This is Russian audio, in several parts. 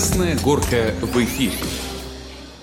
Красная горка в эфире.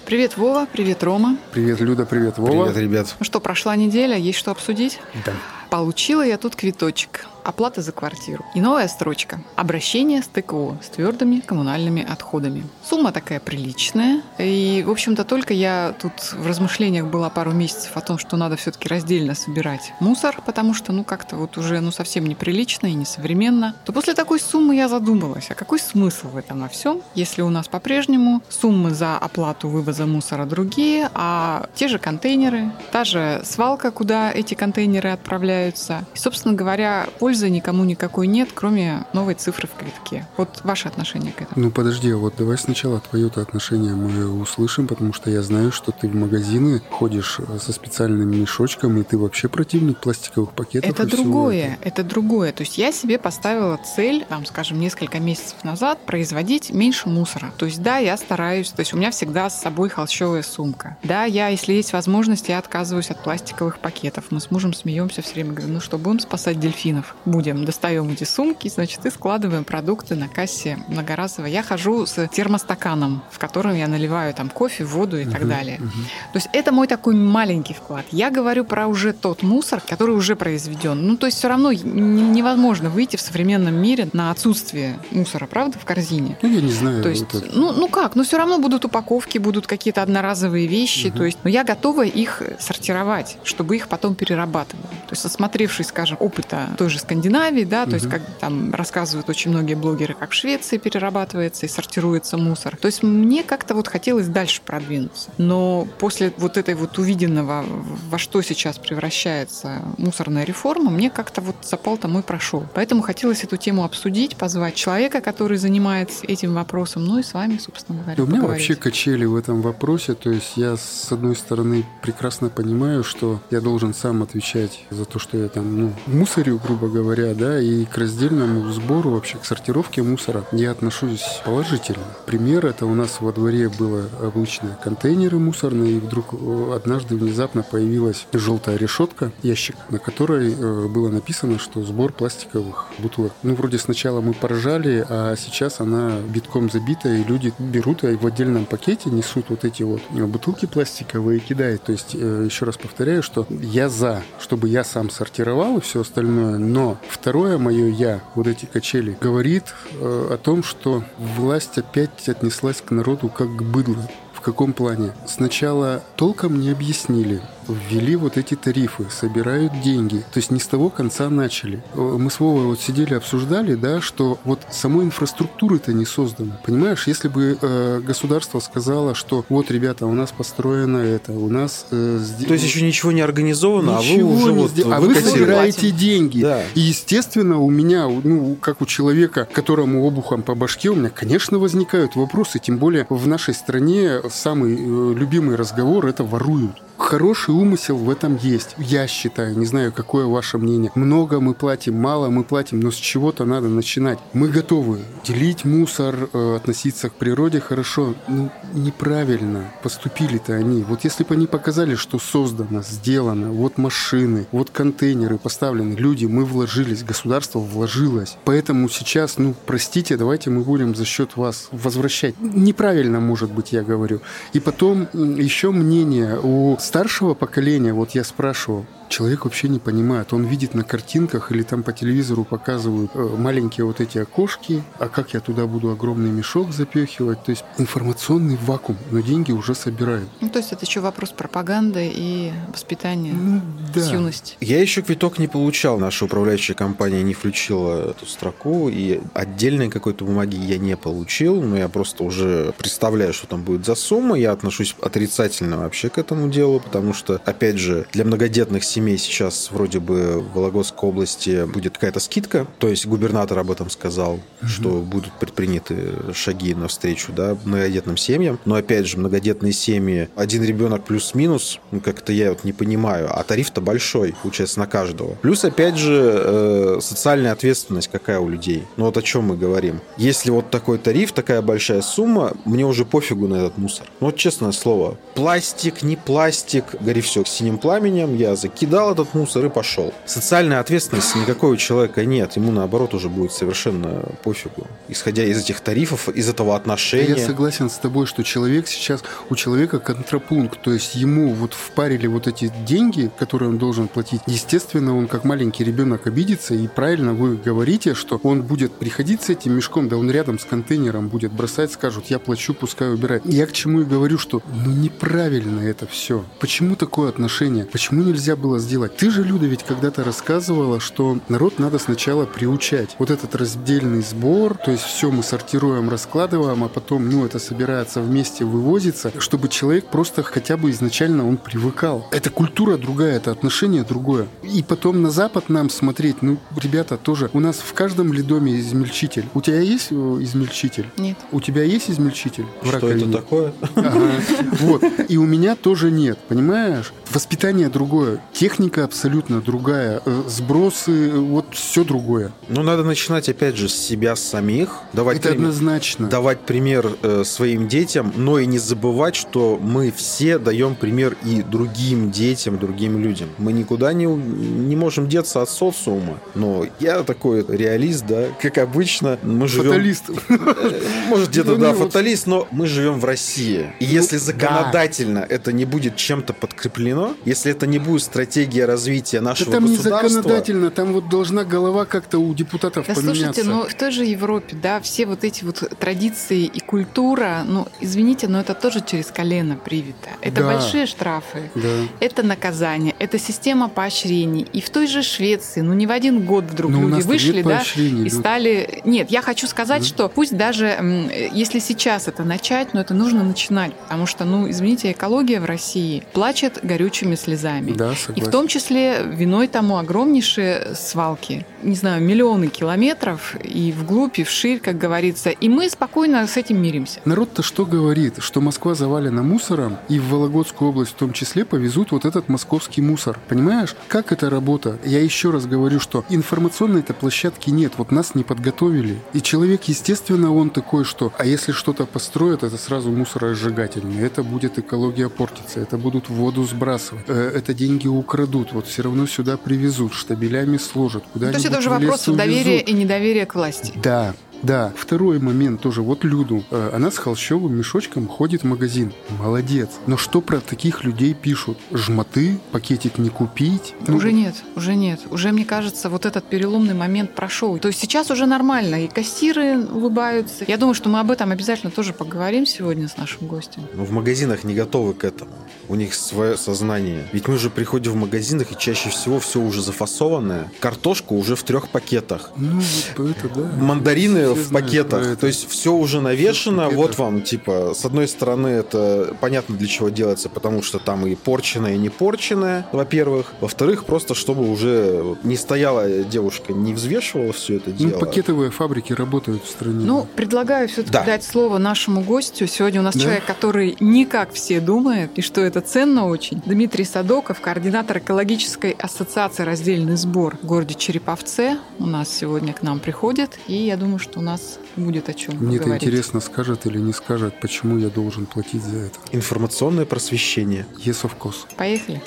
Привет, Вова, привет, Рома. Привет, Люда, привет, Вова. Привет, ребят. Ну что, прошла неделя, есть что обсудить? Да. Получила я тут квиточек. Оплата за квартиру. И новая строчка. Обращение с ТКО с твердыми коммунальными отходами. Сумма такая приличная. И, в общем-то, только я тут в размышлениях была пару месяцев о том, что надо все-таки раздельно собирать мусор, потому что, ну, как-то вот уже, ну, совсем неприлично и несовременно, то после такой суммы я задумалась, а какой смысл в этом во всем, если у нас по-прежнему суммы за оплату вывоза мусора другие, а те же контейнеры, та же свалка, куда эти контейнеры отправляются. И, собственно говоря, польза пользы никому никакой нет, кроме новой цифры в квитке. Вот ваше отношение к этому. Ну подожди, а вот давай сначала твое-то отношение мы услышим, потому что я знаю, что ты в магазины ходишь э, со специальным мешочком, и ты вообще противник пластиковых пакетов. Это другое, это. это другое. То есть я себе поставила цель, там, скажем, несколько месяцев назад производить меньше мусора. То есть да, я стараюсь, то есть у меня всегда с собой холщовая сумка. Да, я, если есть возможность, я отказываюсь от пластиковых пакетов. Мы с мужем смеемся все время, говорим, ну что, будем спасать дельфинов? Будем, достаем эти сумки, значит, и складываем продукты на кассе многоразово. Я хожу с термостаканом, в котором я наливаю там кофе, воду и uh-huh, так далее. Uh-huh. То есть это мой такой маленький вклад. Я говорю про уже тот мусор, который уже произведен. Ну, то есть все равно невозможно выйти в современном мире на отсутствие мусора, правда, в корзине. Ну, я не знаю. То есть, ну, ну как, ну все равно будут упаковки, будут какие-то одноразовые вещи. Uh-huh. То есть, но я готова их сортировать, чтобы их потом перерабатывали. То есть, осмотревшись, скажем, опыта той же Скандинавии, Скандинавии, да, то угу. есть как там рассказывают очень многие блогеры, как в Швеции перерабатывается и сортируется мусор. То есть мне как-то вот хотелось дальше продвинуться. Но после вот этой вот увиденного, во что сейчас превращается мусорная реформа, мне как-то вот запал-то мой прошел. Поэтому хотелось эту тему обсудить, позвать человека, который занимается этим вопросом, ну и с вами, собственно говоря, У меня вообще качели в этом вопросе, то есть я, с одной стороны, прекрасно понимаю, что я должен сам отвечать за то, что я там, ну, мусорю, грубо говоря, говоря, да, и к раздельному сбору, вообще к сортировке мусора я отношусь положительно. Пример, это у нас во дворе было обычные контейнеры мусорные, и вдруг э, однажды внезапно появилась желтая решетка, ящик, на которой э, было написано, что сбор пластиковых бутылок. Ну, вроде сначала мы поражали, а сейчас она битком забита, и люди берут и в отдельном пакете несут вот эти вот бутылки пластиковые и кидают. То есть, э, еще раз повторяю, что я за, чтобы я сам сортировал и все остальное, но второе мое «я», вот эти качели, говорит э, о том, что власть опять отнеслась к народу как к быдлу. В каком плане? Сначала толком не объяснили, ввели вот эти тарифы, собирают деньги. То есть не с того конца начали. Мы с Вовой вот сидели, обсуждали, да, что вот самой инфраструктуры-то не создано. Понимаешь, если бы э, государство сказало, что вот, ребята, у нас построено это, у нас... Э, То есть еще ничего не организовано, ничего а вы уже не вот. А вы собираете деньги. Да. И, естественно, у меня, ну, как у человека, которому обухом по башке, у меня, конечно, возникают вопросы, тем более в нашей стране самый э, любимый разговор – это воруют. Хороший умысел в этом есть. Я считаю, не знаю, какое ваше мнение. Много мы платим, мало мы платим, но с чего-то надо начинать. Мы готовы делить мусор, э, относиться к природе хорошо. Ну, неправильно поступили-то они. Вот если бы они показали, что создано, сделано, вот машины, вот контейнеры поставлены, люди, мы вложились, государство вложилось. Поэтому сейчас, ну, простите, давайте мы будем за счет вас возвращать. Неправильно, может быть, я говорю. И потом еще мнение у старшего поколения, вот я спрашивал, человек вообще не понимает. Он видит на картинках или там по телевизору показывают э, маленькие вот эти окошки, а как я туда буду огромный мешок запихивать. То есть информационный вакуум, но деньги уже собирают. Ну, то есть это еще вопрос пропаганды и воспитания ну, да. с юности. Я еще квиток не получал. Наша управляющая компания не включила эту строку, и отдельной какой-то бумаги я не получил, но я просто уже представляю, что там будет за сумма. Я отношусь отрицательно вообще к этому делу, потому что, опять же, для многодетных семей семей сейчас вроде бы в Вологодской области будет какая-то скидка. То есть губернатор об этом сказал, угу. что будут предприняты шаги навстречу да, многодетным семьям. Но опять же, многодетные семьи, один ребенок плюс-минус, ну, как-то я вот не понимаю, а тариф-то большой, получается, на каждого. Плюс, опять же, э, социальная ответственность какая у людей. Ну вот о чем мы говорим. Если вот такой тариф, такая большая сумма, мне уже пофигу на этот мусор. Ну вот честное слово, пластик, не пластик, гори все синим пламенем, я закидываю раскидал этот мусор и пошел. Социальной ответственности никакой у человека нет. Ему, наоборот, уже будет совершенно пофигу. Исходя из этих тарифов, из этого отношения. Я согласен с тобой, что человек сейчас, у человека контрапункт. То есть ему вот впарили вот эти деньги, которые он должен платить. Естественно, он как маленький ребенок обидится. И правильно вы говорите, что он будет приходить с этим мешком, да он рядом с контейнером будет бросать, скажут, я плачу, пускай убирает. Я к чему и говорю, что ну неправильно это все. Почему такое отношение? Почему нельзя было сделать? Ты же, Люда, ведь когда-то рассказывала, что народ надо сначала приучать. Вот этот раздельный сбор, то есть все мы сортируем, раскладываем, а потом, ну, это собирается вместе, вывозится, чтобы человек просто хотя бы изначально он привыкал. Это культура другая, это отношение другое. И потом на Запад нам смотреть, ну, ребята, тоже, у нас в каждом ли доме измельчитель? У тебя есть э, измельчитель? Нет. У тебя есть измельчитель? в Что раковине? это такое? Ага. Вот. И у меня тоже нет, понимаешь? Воспитание другое, техника абсолютно другая, э, сбросы, э, вот все другое. Ну, надо начинать, опять же, с себя самих. Давать Это пример- однозначно. давать пример э, своим детям, но и не забывать, что мы все даем пример и другим детям, другим людям. Мы никуда не, не можем деться от социума. Но я такой реалист, да, как обычно, мы живем... Фаталист. Может, где-то, Ну, да, фаталист, но мы живем в России. И если да. законодательно это не будет чем-то подкреплено, если это не будет стратегия развития Да нашего там не государства... законодательно, там вот должна голова как-то у депутатов Да поменяться. слушайте, ну в той же Европе, да, все вот эти вот традиции и культура, ну, извините, но это тоже через колено привито. Это Да. большие штрафы. Да. Это наказание, это система поощрений. И в той же Швеции, ну не в один год вдруг Но у люди вышли, да, и стали... Нет, я хочу сказать, что пусть даже, если сейчас это начать, но это нужно начинать, потому что, ну, извините, экология в России плачет горючими слезами. Да, И согласен. В том числе виной тому огромнейшие свалки. Не знаю, миллионы километров и вглубь, и вширь, как говорится. И мы спокойно с этим миримся. Народ-то что говорит? Что Москва завалена мусором, и в Вологодскую область в том числе повезут вот этот московский мусор. Понимаешь, как это работа? Я еще раз говорю, что информационной-то площадки нет, вот нас не подготовили. И человек, естественно, он такой, что а если что-то построят, это сразу мусоросжигательный, это будет экология портиться, это будут в воду сбрасывать, э, это деньги украдут, вот все равно сюда привезут, штабелями сложат, Ну, куда-нибудь есть это уже вопрос доверия и недоверия к власти. Да, да. Второй момент тоже. Вот Люду. Э, Она с холщовым мешочком ходит в магазин. Молодец. Но что про таких людей пишут? Жмоты? Пакетик не купить? Ну, уже нет, уже нет. Уже, мне кажется, вот этот переломный момент прошел. То есть сейчас уже нормально. И кассиры улыбаются. Я думаю, что мы об этом обязательно тоже поговорим сегодня с нашим гостем. Но в магазинах не готовы к этому. У них свое сознание. Ведь мы же приходим в магазинах, и чаще всего все уже зафасованное. Картошка уже в трех пакетах. Ну, это да. Мандарины В пакетах. То есть все уже навешено. Вот вам, типа, с одной стороны, это понятно для чего делается, потому что там и порченое, и не порченое, во-первых. Во-вторых, просто чтобы уже не стояла девушка, не взвешивала все это Ну, дело. пакетовые фабрики работают в стране. Ну, предлагаю все-таки Да. дать слово нашему гостю. Сегодня у нас Да. человек, который не как все думает, и что это ценно очень. Дмитрий Садоков, координатор экологической ассоциации «Раздельный сбор» в городе Череповце. У нас сегодня к нам приходит, и я думаю, что у нас будет о чем Мне это интересно, скажет или не скажет, почему я должен платить за это. Информационное просвещение. Yes, of course. Поехали.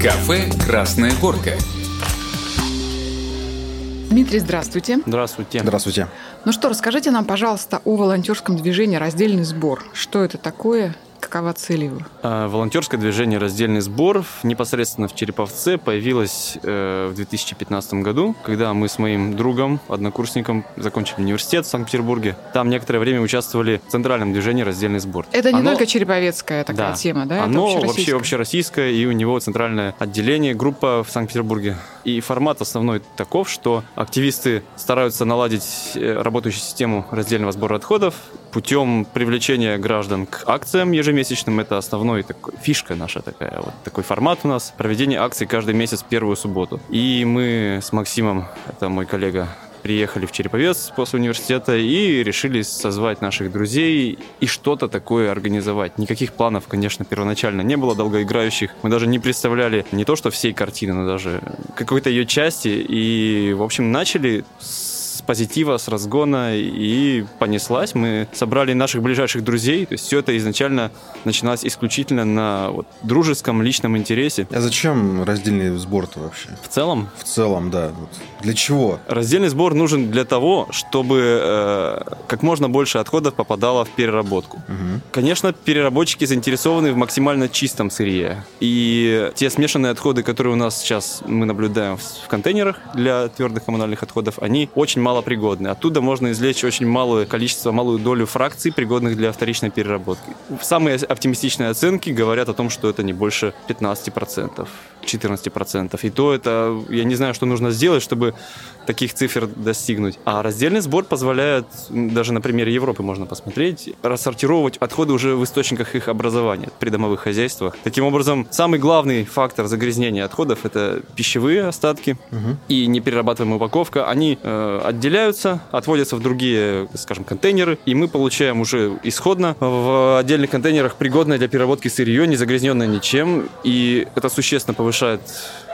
Кафе «Красная горка». Дмитрий, здравствуйте. Здравствуйте. Здравствуйте. Ну что, расскажите нам, пожалуйста, о волонтерском движении «Раздельный сбор». Что это такое? Какова цель его? Волонтерское движение «Раздельный сбор» непосредственно в Череповце появилось э, в 2015 году, когда мы с моим другом, однокурсником, закончили университет в Санкт-Петербурге. Там некоторое время участвовали в центральном движении «Раздельный сбор». Это не Оно- только череповецкая такая Да. тема, да? Это Оно вообще общероссийская. общероссийское, и у него центральное отделение, группа в Санкт-Петербурге. И формат основной таков, что активисты стараются наладить э, работающую систему раздельного сбора отходов путем привлечения граждан к акциям ежемесячным. Это основной такой, фишка наша такая. Вот такой формат у нас. Проведение акций каждый месяц первую субботу. И мы с Максимом, это мой коллега, приехали в Череповец после университета и решили созвать наших друзей и что-то такое организовать. Никаких планов, конечно, первоначально не было долгоиграющих. Мы даже не представляли не то, что всей картины, но даже какой-то ее части. И, в общем, начали с позитива, с разгона и понеслась. Мы собрали наших ближайших друзей. То есть все это изначально начиналось исключительно на вот, дружеском, личном интересе. А зачем раздельный сбор-то вообще? В целом? В целом, да. Вот. Для чего? Раздельный сбор нужен для того, чтобы э, как можно больше отходов попадало в переработку. Угу. Конечно, переработчики заинтересованы в максимально чистом сырье. И те смешанные отходы, которые у нас сейчас мы наблюдаем в контейнерах для твердых коммунальных отходов, они очень малопригодны. Оттуда можно извлечь очень малое количество, малую долю фракций, пригодных для вторичной переработки. Самые оптимистичные оценки говорят о том, что это не больше 15%. 14%. И то это, я не знаю, что нужно сделать, чтобы таких цифр достигнуть. А раздельный сбор позволяет, даже на примере Европы можно посмотреть, рассортировать отходы уже в источниках их образования, при домовых хозяйствах. Таким образом, самый главный фактор загрязнения отходов – это пищевые остатки Угу. и неперерабатываемая упаковка. Они э, отделяются, отводятся в другие, скажем, контейнеры, и мы получаем уже исходно в отдельных контейнерах пригодное для переработки сырье, не загрязненное ничем, и это существенно повышает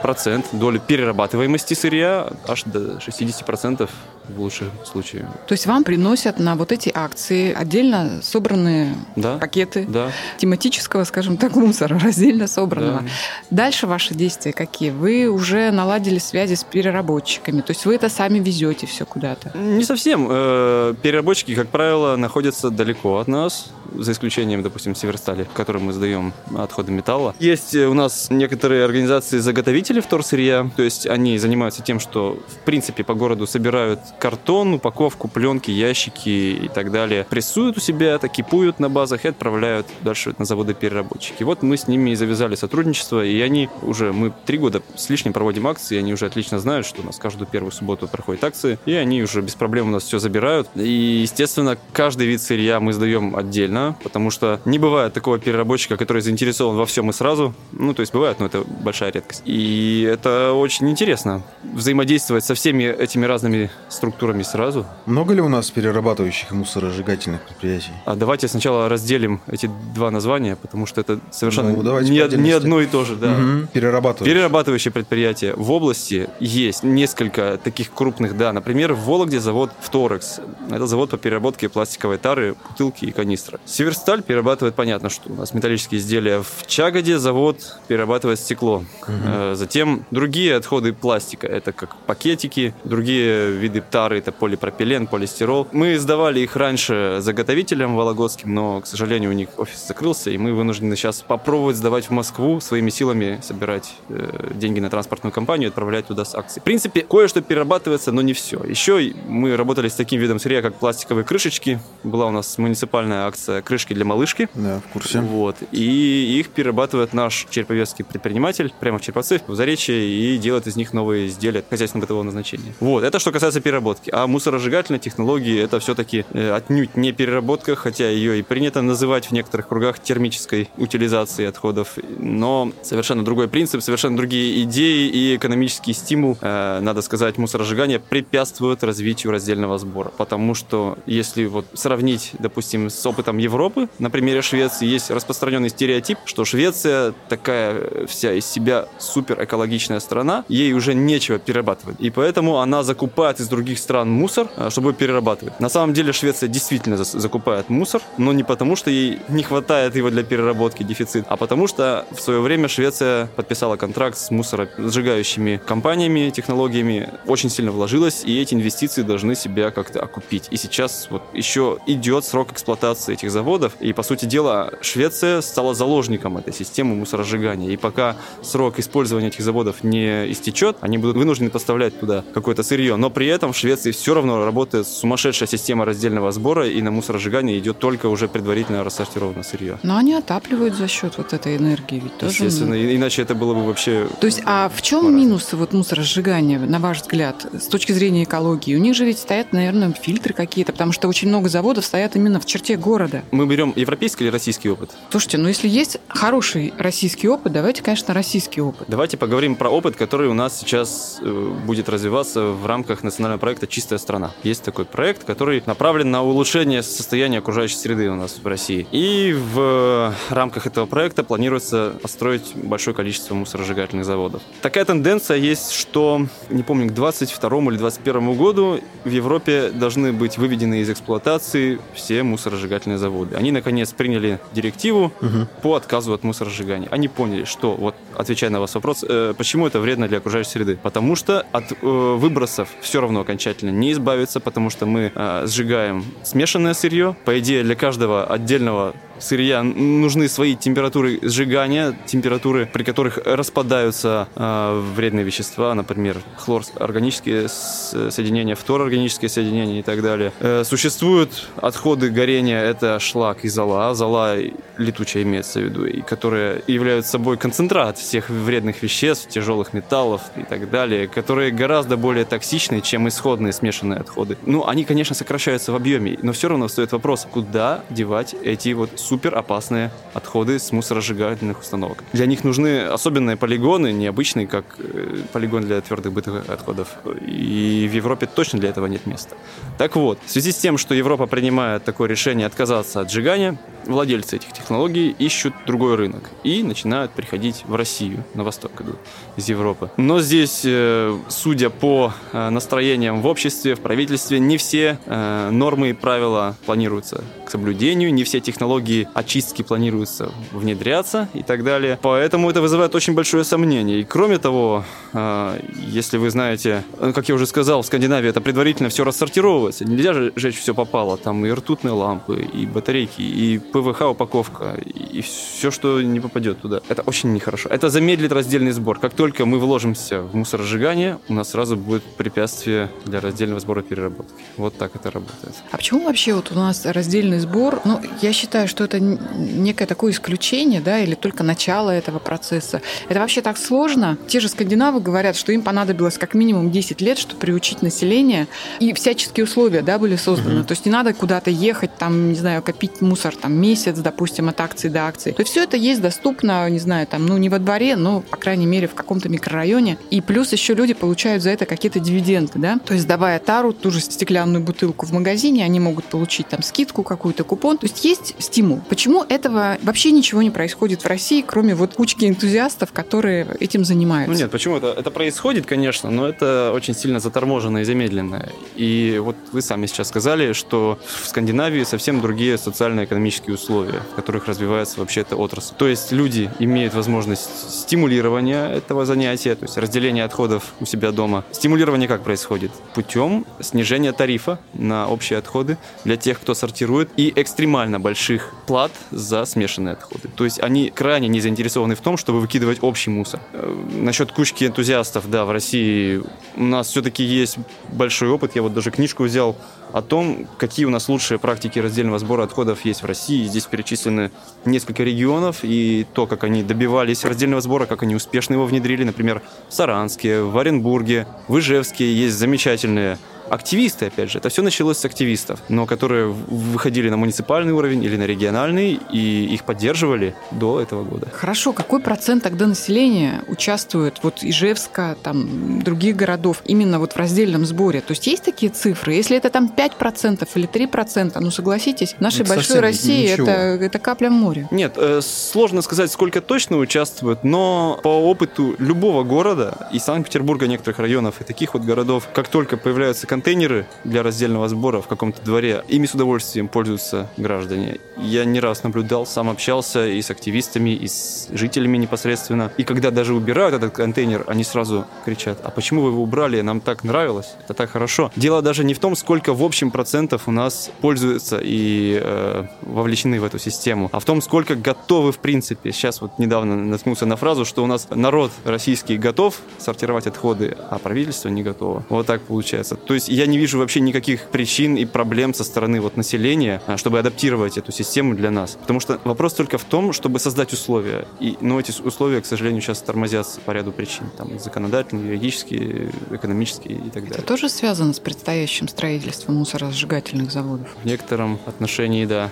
процент доли перерабатываемости сырья аж до 60% в лучшем случае. То есть вам приносят на вот эти акции отдельно собранные Да. пакеты Да. тематического, скажем так, мусора, раздельно собранного. Да. Дальше ваши действия какие? Вы уже наладили связи с переработчиками, то есть вы это сами везете все куда-то. Не совсем. Э, Переработчики, как правило, находятся далеко от нас, за исключением, допустим, Северстали, в которой мы сдаем отходы металла. Есть э, у нас некоторые организации-заготовители вторсырья, то есть они занимаются тем, что, в принципе, по городу собирают картон, упаковку, пленки, ящики и так далее, прессуют у себя, это кипуют на базах и отправляют дальше на заводы переработчики. Вот мы с ними и завязали сотрудничество, и они уже, мы три года с лишним проводим акции, они уже отлично знают, что у нас каждую первую субботу проходят акции, и они уже без проблем у нас все забирают. И, естественно, каждый вид сырья мы сдаем отдельно, потому что не бывает такого переработчика, который заинтересован во всем и сразу. Ну, то есть бывает, но это большая редкость. И это очень интересно, взаимодействовать со всеми этими разными структурами сразу. Много ли у нас перерабатывающих и мусоросжигательных предприятий? А давайте сначала разделим эти два названия, потому что это совершенно Ну, не, не одно и то же. Да. Мгм. Перерабатывающих. Перерабатывающие предприятия в области есть несколько таких крупных, да. Например, в Вологде завод Вторекс. Это завод по переработке пластиковой тары, бутылки и канистры. Северсталь перерабатывает, понятно, что у нас металлические изделия. В Чагоде завод перерабатывает стекло. Э, Затем другие отходы пластика. Это как пакетики, другие виды тары. Это полипропилен, полистирол. Мы сдавали их раньше заготовителям вологодским, но, к сожалению, у них офис закрылся, и мы вынуждены сейчас попробовать сдавать в Москву, своими силами собирать э, деньги на транспортную компанию и отправлять туда с акций. В принципе, кое-что перерабатывается, но не все. Еще мы работали с таким видом сырья, как пластиковые крышечки. Была у нас муниципальная акция «Крышки для малышки». Да, в курсе. Вот. И их перерабатывает наш череповецкий предприниматель прямо в Череповце, в Заречье, и делает из них новые изделия хозяйственно-бытового назначения. Вот. Это что касается переработки. А мусоросжигательные технологии это все-таки отнюдь не переработка, хотя ее и принято называть в некоторых кругах термической утилизацией отходов. Но совершенно другой принцип, совершенно другие идеи и экономический стимул, э, надо сказать, мусоросжигания препятствуют развитию раздельного сбора. Потому что если вот сравнить, допустим, с опытом Европы, на примере Швеции, есть распространенный стереотип, что Швеция такая вся из себя супер экологичная страна, ей уже нечего перерабатывать. И поэтому она закупает из других стран мусор, а, чтобы перерабатывать. На самом деле Швеция действительно закупает мусор, но не потому, что ей не хватает его для переработки, дефицит, а потому что в свое время Швеция подписала контракт с мусоросжигающими компаниями, технологиями, очень сильно вложилась, и эти инвестиции должны себя как-то окупить. И сейчас вот еще идет срок эксплуатации этих заводов, и, по сути дела, Швеция стала заложником этой системы мусоросжигания. И пока срок использования этих заводов не истечет, они будут вынуждены поставлять туда какое-то сырье. Но при этом в Швеции все равно работает сумасшедшая система раздельного сбора, и на мусоросжигание идет только уже предварительно рассортированное сырье. Но они отапливают за счет вот этой энергии ведь тоже. Естественно, и- иначе это было бы вообще... То есть, а в чем Маразм. минусы вот мусоросжигания, на ваш взгляд, с точки зрения экологии? У них же ведь стоят, наверное, фильтры какие-то, потому что очень много заводов стоят именно в черте города. Мы берем европейский или российский опыт? Слушайте, ну если есть хороший российский опыт, давайте, конечно, российский опыт. Давайте поговорим про опыт, который у нас сейчас э, будет развиваться в рамках национального проекта проекта «Чистая страна». Есть такой проект, который направлен на улучшение состояния окружающей среды у нас в России. И в рамках этого проекта планируется построить большое количество мусоросжигательных заводов. Такая тенденция есть, что, не помню, к 22 или 21 году в Европе должны быть выведены из эксплуатации все мусоросжигательные заводы. Они, наконец, приняли директиву угу. по отказу от мусоросжигания. Они поняли, что, вот, отвечая на ваш вопрос, э, почему это вредно для окружающей среды? Потому что от э, выбросов все равно окончательно не избавиться, потому что мы э, сжигаем смешанное сырье. По идее, для каждого отдельного сырья нужны свои температуры сжигания, температуры, при которых распадаются э, вредные вещества, например, хлор, органические соединения, фторорганические соединения и так далее. Э, существуют отходы горения, это шлак и зола. Зола летучая имеется в виду, и которые являются собой концентрат всех вредных веществ, тяжелых металлов и так далее, которые гораздо более токсичны, чем исходные смешанные отходы. Ну, они, конечно, сокращаются в объеме, но все равно стоит вопрос, куда девать эти вот супер опасные отходы с мусоросжигательных установок. Для них нужны особенные полигоны, необычные, как э, полигон для твердых бытовых отходов. И в Европе точно для этого нет места. Так вот, в связи с тем, что Европа принимает такое решение отказаться от сжигания, владельцы этих технологий ищут другой рынок и начинают приходить в Россию, на восток идут из Европы. Но здесь, э, судя по э, настроениям в обществе, в правительстве, не все нормы и правила планируются к соблюдению, не все технологии очистки планируются внедряться и так далее. Поэтому это вызывает очень большое сомнение. И кроме того, э, если вы знаете, э, как я уже сказал, в Скандинавии это предварительно все рассортировывается. Нельзя же жечь все попало. Там и ртутные лампы, и батарейки, и ПВХ упаковка, и все, что не попадет туда. Это очень нехорошо. Это замедлит раздельный сбор. Как только мы вложимся в мусоросжигание, у нас сразу будет препятствие для раздельного сбора переработки. Вот так это работает. А почему вообще вот у нас раздельный сбор? Ну, я считаю, что это некое такое исключение, да, или только начало этого процесса. Это вообще так сложно. Те же скандинавы говорят, что им понадобилось как минимум 10 лет, чтобы приучить население, и всяческие условия, да, были созданы. Угу. То есть не надо куда-то ехать, там, не знаю, копить мусор там месяц, допустим, от акции до акции. То есть все это есть доступно, не знаю, там, ну, не во дворе, но, по крайней мере, в каком-то микрорайоне. И плюс еще люди получают за это какие-то дивиденды, да. То есть, давая тару, ту же стеклянную бутылку в магазине, они могут получить там скидку, какую-то купон. То есть есть стимул. Почему этого вообще ничего не происходит в России, кроме вот кучки энтузиастов, которые этим занимаются? Ну нет, почему это? Это происходит, конечно, но это очень сильно заторможено и замедленно. И вот вы сами сейчас сказали, что в Скандинавии совсем другие социально-экономические условия, в которых развивается вообще эта отрасль. То есть люди имеют возможность стимулирования этого занятия, то есть разделения отходов у себя дома. Стимулирование как происходит? Путем снижения тарифа на общие отходы для тех, кто сортирует, и экстремально больших плат плат за смешанные отходы. То есть они крайне не заинтересованы в том, чтобы выкидывать общий мусор. Э, насчет кучки энтузиастов, да, в России у нас все-таки есть большой опыт. Я вот даже книжку взял о том, какие у нас лучшие практики раздельного сбора отходов есть в России. Здесь перечислены несколько регионов и то, как они добивались раздельного сбора, как они успешно его внедрили. Например, в Саранске, в Оренбурге, в Ижевске есть замечательные активисты, опять же, это все началось с активистов, но которые выходили на муниципальный уровень или на региональный, и их поддерживали до этого года. Хорошо, какой процент тогда населения участвует, вот Ижевска, там, других городов, именно вот в раздельном сборе? То есть есть такие цифры? Если это там 5% или 3%, ну согласитесь, в нашей ну, большой России это, это капля в море. Нет, э, сложно сказать, сколько точно участвуют, но по опыту любого города, и Санкт-Петербурга, некоторых районов, и таких вот городов, как только появляются контейнеры для раздельного сбора в каком-то дворе. Ими с удовольствием пользуются граждане. Я не раз наблюдал, сам общался и с активистами, и с жителями непосредственно. И когда даже убирают этот контейнер, они сразу кричат, а почему вы его убрали? Нам так нравилось, это так хорошо. Дело даже не в том, сколько в общем процентов у нас пользуются и э, вовлечены в эту систему, а в том, сколько готовы в принципе. Сейчас вот недавно наткнулся на фразу, что у нас народ российский готов сортировать отходы, а правительство не готово. Вот так получается. То есть я не вижу вообще никаких причин и проблем со стороны вот населения, а, чтобы адаптировать эту систему для нас. Потому что вопрос только в том, чтобы создать условия. И, но эти условия, к сожалению, сейчас тормозятся по ряду причин. Там законодательные, юридические, экономические и так далее. Это тоже связано с предстоящим строительством мусоросжигательных заводов? В некотором отношении, да.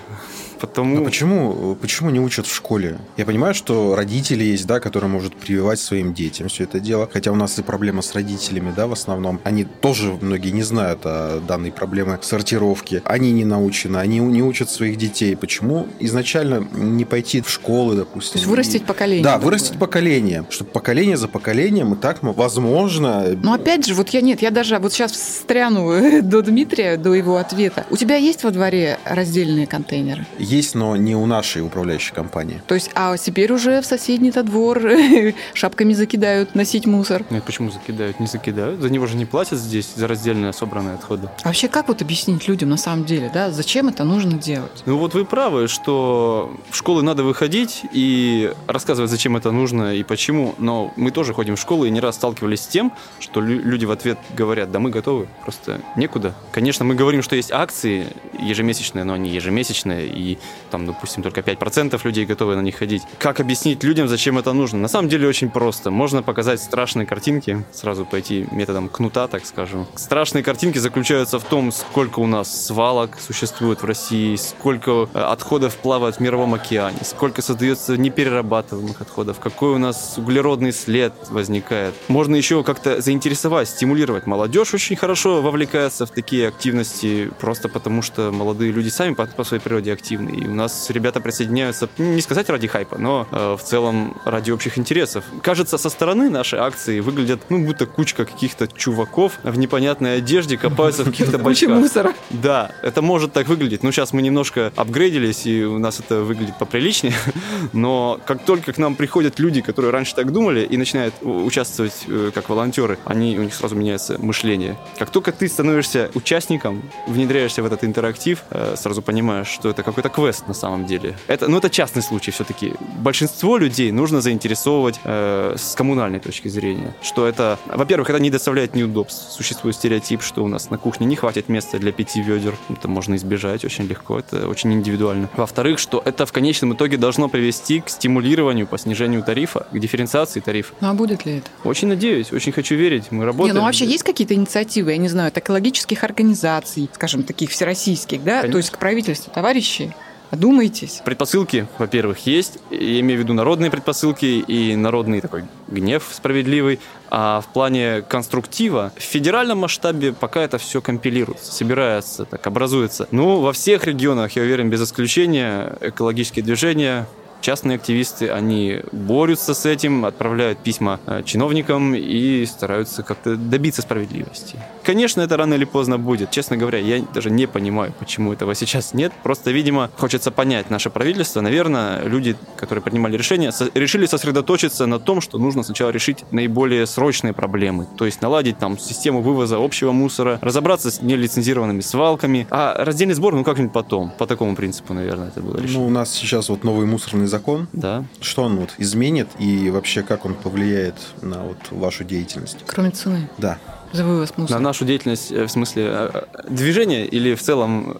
Потому... А почему, почему не учат в школе? Я понимаю, что родители есть, да, которые могут прививать своим детям все это дело. Хотя у нас и проблема с родителями, да, в основном. Они тоже, многие не знают о данной проблеме сортировки. Они не научены, они не учат своих детей. Почему изначально не пойти в школы, допустим? То есть вырастить поколение. Да, вырастить поколение. Чтобы поколение за поколением, и так, возможно... Но опять же, вот я нет, я даже вот сейчас встряну до Дмитрия, до его ответа. У тебя есть во дворе раздельные контейнеры? Есть, но не у нашей управляющей компании. То есть, а теперь уже в соседний-то двор шапками закидают носить мусор. Нет, почему закидают? Не закидают. За него же не платят здесь, за раздельные собранные отходы. А вообще, как вот объяснить людям на самом деле, да, зачем это нужно делать? Ну вот вы правы, что в школы надо выходить и рассказывать, зачем это нужно и почему, но мы тоже ходим в школу и не раз сталкивались с тем, что люди в ответ говорят, да мы готовы, просто некуда. Конечно, мы говорим, что есть акции ежемесячные, но они ежемесячные, и там, допустим, только 5% людей готовы на них ходить. Как объяснить людям, зачем это нужно? На самом деле очень просто. Можно показать страшные картинки, сразу пойти методом кнута, так скажем. Страшные картинки заключаются в том, сколько у нас свалок существует в России, сколько э, отходов плавает в мировом океане, сколько создается неперерабатываемых отходов, какой у нас углеродный след возникает. Можно еще как-то заинтересовать, стимулировать. Молодежь очень хорошо вовлекается в такие активности, просто потому что молодые люди сами по, по своей природе активны. И у нас ребята присоединяются, ну, не сказать ради хайпа, но э, в целом ради общих интересов. Кажется, со стороны наши акции выглядят, ну, будто кучка каких-то чуваков в непонятной одежде копаются в каких-то бачках. мусора. Да, это может так выглядеть. Ну, сейчас мы немножко апгрейдились, и у нас это выглядит поприличнее. Но как только к нам приходят люди, которые раньше так думали, и начинают участвовать э, как волонтеры, они, у них сразу меняется мышление. Как только ты становишься участником, внедряешься в этот интерактив, э, сразу понимаешь, что это какой-то квест на самом деле. Это, ну, это частный случай все-таки. Большинство людей нужно заинтересовывать э, с коммунальной точки зрения. Что это, во-первых, это не доставляет неудобств. Существует стереотип, что у нас на кухне не хватит места для пяти ведер. Это можно избежать очень легко, это очень индивидуально. Во-вторых, что это в конечном итоге должно привести к стимулированию по снижению тарифа, к дифференциации тарифа. Ну а будет ли это? Очень надеюсь, очень хочу верить. Мы работаем. Не, ну вообще есть какие-то инициативы, я не знаю, от экологических организаций, скажем, таких всероссийских, да? Конечно. То есть к правительству, товарищи, одумайтесь. Предпосылки, во-первых, есть. Я имею в виду народные предпосылки и народный такой гнев справедливый. А в плане конструктива, в федеральном масштабе пока это все компилируется, собирается, так образуется. Ну, во всех регионах, я уверен, без исключения, экологические движения Частные активисты, они борются с этим, отправляют письма э, чиновникам и стараются как-то добиться справедливости. Конечно, это рано или поздно будет. Честно говоря, я даже не понимаю, почему этого сейчас нет. Просто, видимо, хочется понять наше правительство. Наверное, люди, которые принимали решения, со- решили сосредоточиться на том, что нужно сначала решить наиболее срочные проблемы. То есть наладить там систему вывоза общего мусора, разобраться с нелицензированными свалками. А раздельный сбор, ну как-нибудь потом. По такому принципу, наверное, это было решено. Ну, у нас сейчас вот новый мусорный закон. Да. Что он вот изменит и вообще как он повлияет на вот вашу деятельность? Кроме цены Да. За вывоз На нашу деятельность, э, в смысле, э, э, движения или в целом...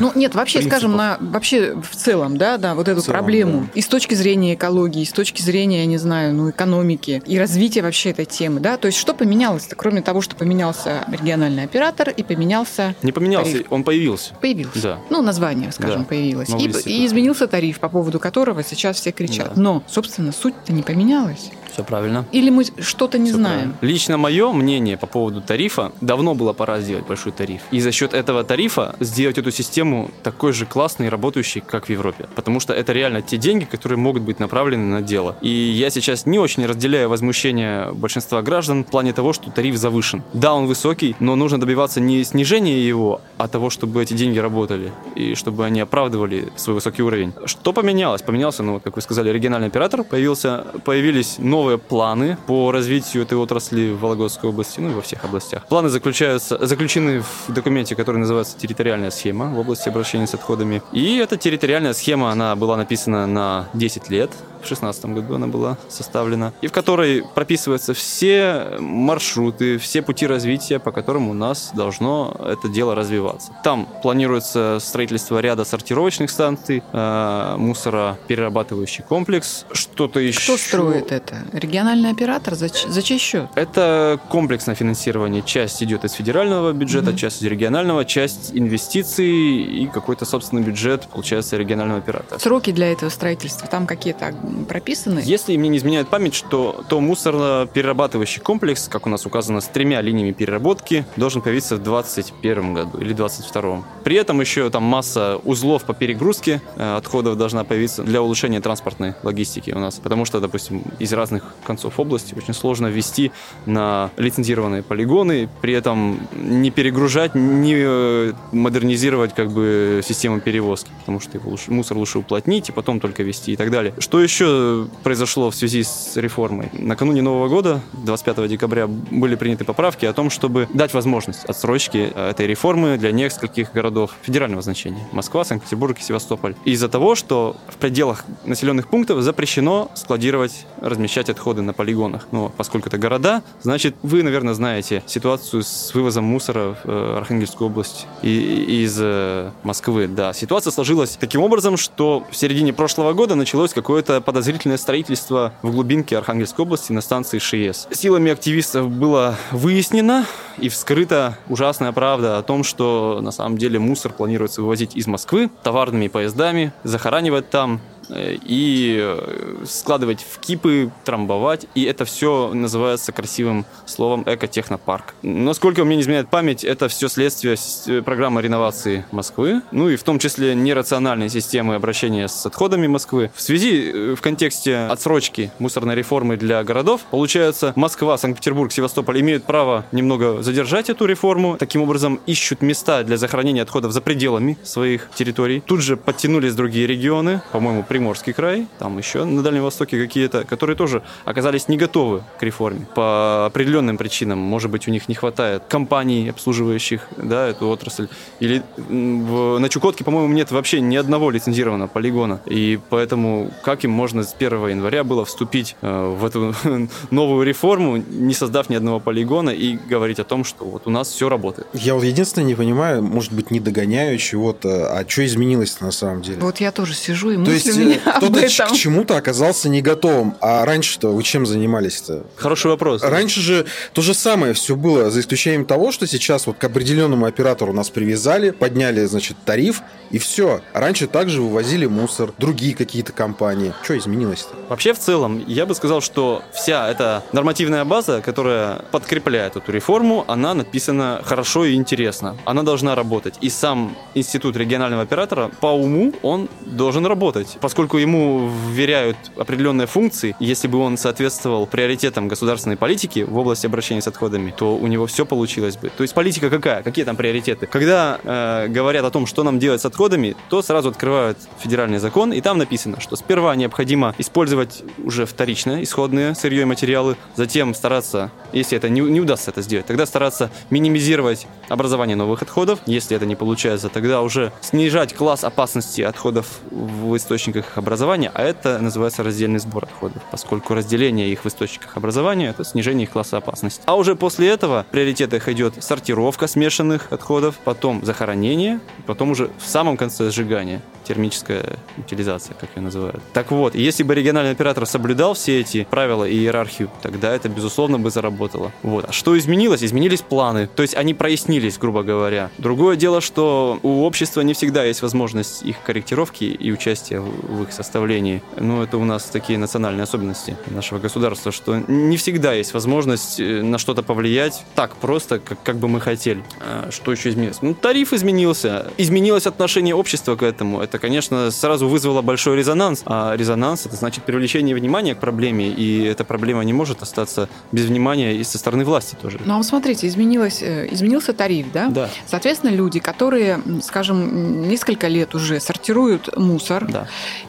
Ну, нет, вообще, принципов. скажем, на, вообще в целом, да, да, вот эту В целом, проблему. И с точки зрения экологии, и с точки зрения, я не знаю, ну, экономики, и развития вообще этой темы, да. То есть что поменялось-то, кроме того, что поменялся региональный оператор и поменялся... Не поменялся, Тариф. он появился. Появился. Да. Ну, название, скажем, Да. появилось. Новый И, и изменился тариф, по поводу которого сейчас все кричат. Да. Но, собственно, суть-то не поменялась. Все правильно. Или мы что-то не Всё знаем? правильно. Лично мое мнение по поводу тарифа, давно было пора сделать большой тариф. И за счет этого тарифа сделать эту систему такой же классной и работающей, как в Европе. Потому что это реально те деньги, которые могут быть направлены на дело. И я сейчас не очень разделяю возмущение большинства граждан в плане того, что тариф завышен. Да, он высокий, но нужно добиваться не снижения его, а того, чтобы эти деньги работали и чтобы они оправдывали свой высокий уровень. Что поменялось? Поменялся, ну, как вы сказали, региональный оператор, появился, появились новые планы по развитию этой отрасли в Вологодской области, ну и во всех областях. Планы заключаются, заключены в документе, который называется «Территориальная схема в области обращения с отходами». И эта территориальная схема, она была написана на 10 лет, в 2016 году она была составлена, и в которой прописываются все маршруты, все пути развития, по которым у нас должно это дело развиваться. Там планируется строительство ряда сортировочных станций, э, мусороперерабатывающий комплекс, что-то еще. Кто строит это? Региональный оператор? За, за чей счет? Это комплексное финансирование. Часть идет из федерального бюджета, Мгм. часть из регионального, часть инвестиций и какой-то собственный бюджет, получается, регионального оператора. Сроки для этого строительства там какие-то прописаны? Если мне не изменяет память, что то мусорно-перерабатывающий комплекс, как у нас указано, с тремя линиями переработки, должен появиться в 2021 году или 2022. При этом еще там масса узлов по перегрузке э, отходов должна появиться для улучшения транспортной логистики у нас. Потому что, допустим, из разных концов области очень сложно ввести на лицензированные полигоны, при этом не перегружать, не э, модернизировать как бы систему перевозки, потому что его лучше- мусор лучше уплотнить и потом только вести и так далее. Что еще произошло в связи с реформой? Накануне Нового года, 25 декабря, были приняты поправки о том, чтобы дать возможность отсрочки э, этой реформы для нескольких городов федерального значения. Москва, Санкт-Петербург и Севастополь. Из-за того, что в пределах населенных пунктов запрещено складировать, размещать отходы на полигонах. Но поскольку это города, значит, вы, наверное, знаете ситуацию с вывозом мусора в э, Архангельскую область и, из э, Москвы. Да, ситуация сложилась таким образом, что в середине прошлого года началось какое-то подозрительное строительство в глубинке Архангельской области на станции ШИЭС. Силами активистов было выяснено и вскрыта ужасная правда о том, что на самом деле мусор планируется вывозить из Москвы товарными поездами, захоранивать там и э, складывать в кипы, трамбовать. И это все называется красивым словом экотехнопарк. Насколько мне не изменяет память, это все следствие э, программы реновации Москвы, ну и в том числе нерациональной системы обращения с отходами Москвы. В связи, э, в контексте отсрочки мусорной реформы для городов, получается, Москва, Санкт-Петербург, Севастополь имеют право немного задержать эту реформу. Таким образом, ищут места для захоронения отходов за пределами своих территорий. Тут же подтянулись другие регионы, по-моему, Приморский край, там еще на Дальнем Востоке какие-то, которые тоже оказались не готовы к реформе по определенным причинам. Может быть, у них не хватает компаний, обслуживающих да, эту отрасль. Или в- на Чукотке, по-моему, нет вообще ни одного лицензированного полигона. И поэтому как им можно с 1 января было вступить э, в эту новую реформу, не создав ни одного полигона и говорить о том, что вот у нас все работает. Я вот единственное не понимаю, может быть, не догоняю чего-то, а что изменилось на самом деле? Вот я тоже сижу и То кто-то к чему-то оказался не готовым. А раньше-то вы чем занимались-то? Хороший вопрос. Раньше же то же самое все было, за исключением того, что сейчас вот к определенному оператору нас привязали, подняли, значит, тариф, и все. Раньше также вывозили мусор, другие какие-то компании. Что изменилось-то? Вообще, в целом, я бы сказал, что вся эта нормативная база, которая подкрепляет эту реформу, она написана хорошо и интересно. Она должна работать. И сам институт регионального оператора по уму он должен работать, поскольку ему вверяют определенные функции. Если бы он соответствовал приоритетам государственной политики в области обращения с отходами, то у него все получилось бы. То есть политика какая? Какие там приоритеты? Когда э, говорят о том, что нам делать с отходами, то сразу открывают федеральный закон, и там написано, что сперва необходимо использовать уже вторичные исходные сырье и материалы, затем стараться, если это не, не удастся это сделать, тогда стараться минимизировать образование новых отходов. Если это не получается, тогда уже снижать класс опасности отходов в источниках их образования, а это называется раздельный сбор отходов, поскольку разделение их в источниках образования это снижение их класса опасности. А уже после этого в приоритетах идет сортировка смешанных отходов, потом захоронение, потом уже в самом конце сжигание термическая утилизация, как ее называют. Так вот, если бы региональный оператор соблюдал все эти правила и иерархию, тогда это, безусловно, бы заработало. Вот. А что изменилось? Изменились планы. То есть они прояснились, грубо говоря. Другое дело, что у общества не всегда есть возможность их корректировки и участия в их составлении. Ну, это у нас такие национальные особенности нашего государства, что не всегда есть возможность э, на что-то повлиять так просто, как, как бы мы хотели. А что еще изменилось? Ну, тариф изменился. Изменилось отношение общества к этому. Это, конечно, сразу вызвало большой резонанс. А резонанс — это значит привлечение внимания к проблеме, и эта проблема не может остаться без внимания и со стороны власти тоже. Ну, а вот смотрите, изменилось, э, изменился тариф, да? Да, Соответственно, люди, которые, скажем, несколько лет уже сортируют мусор да.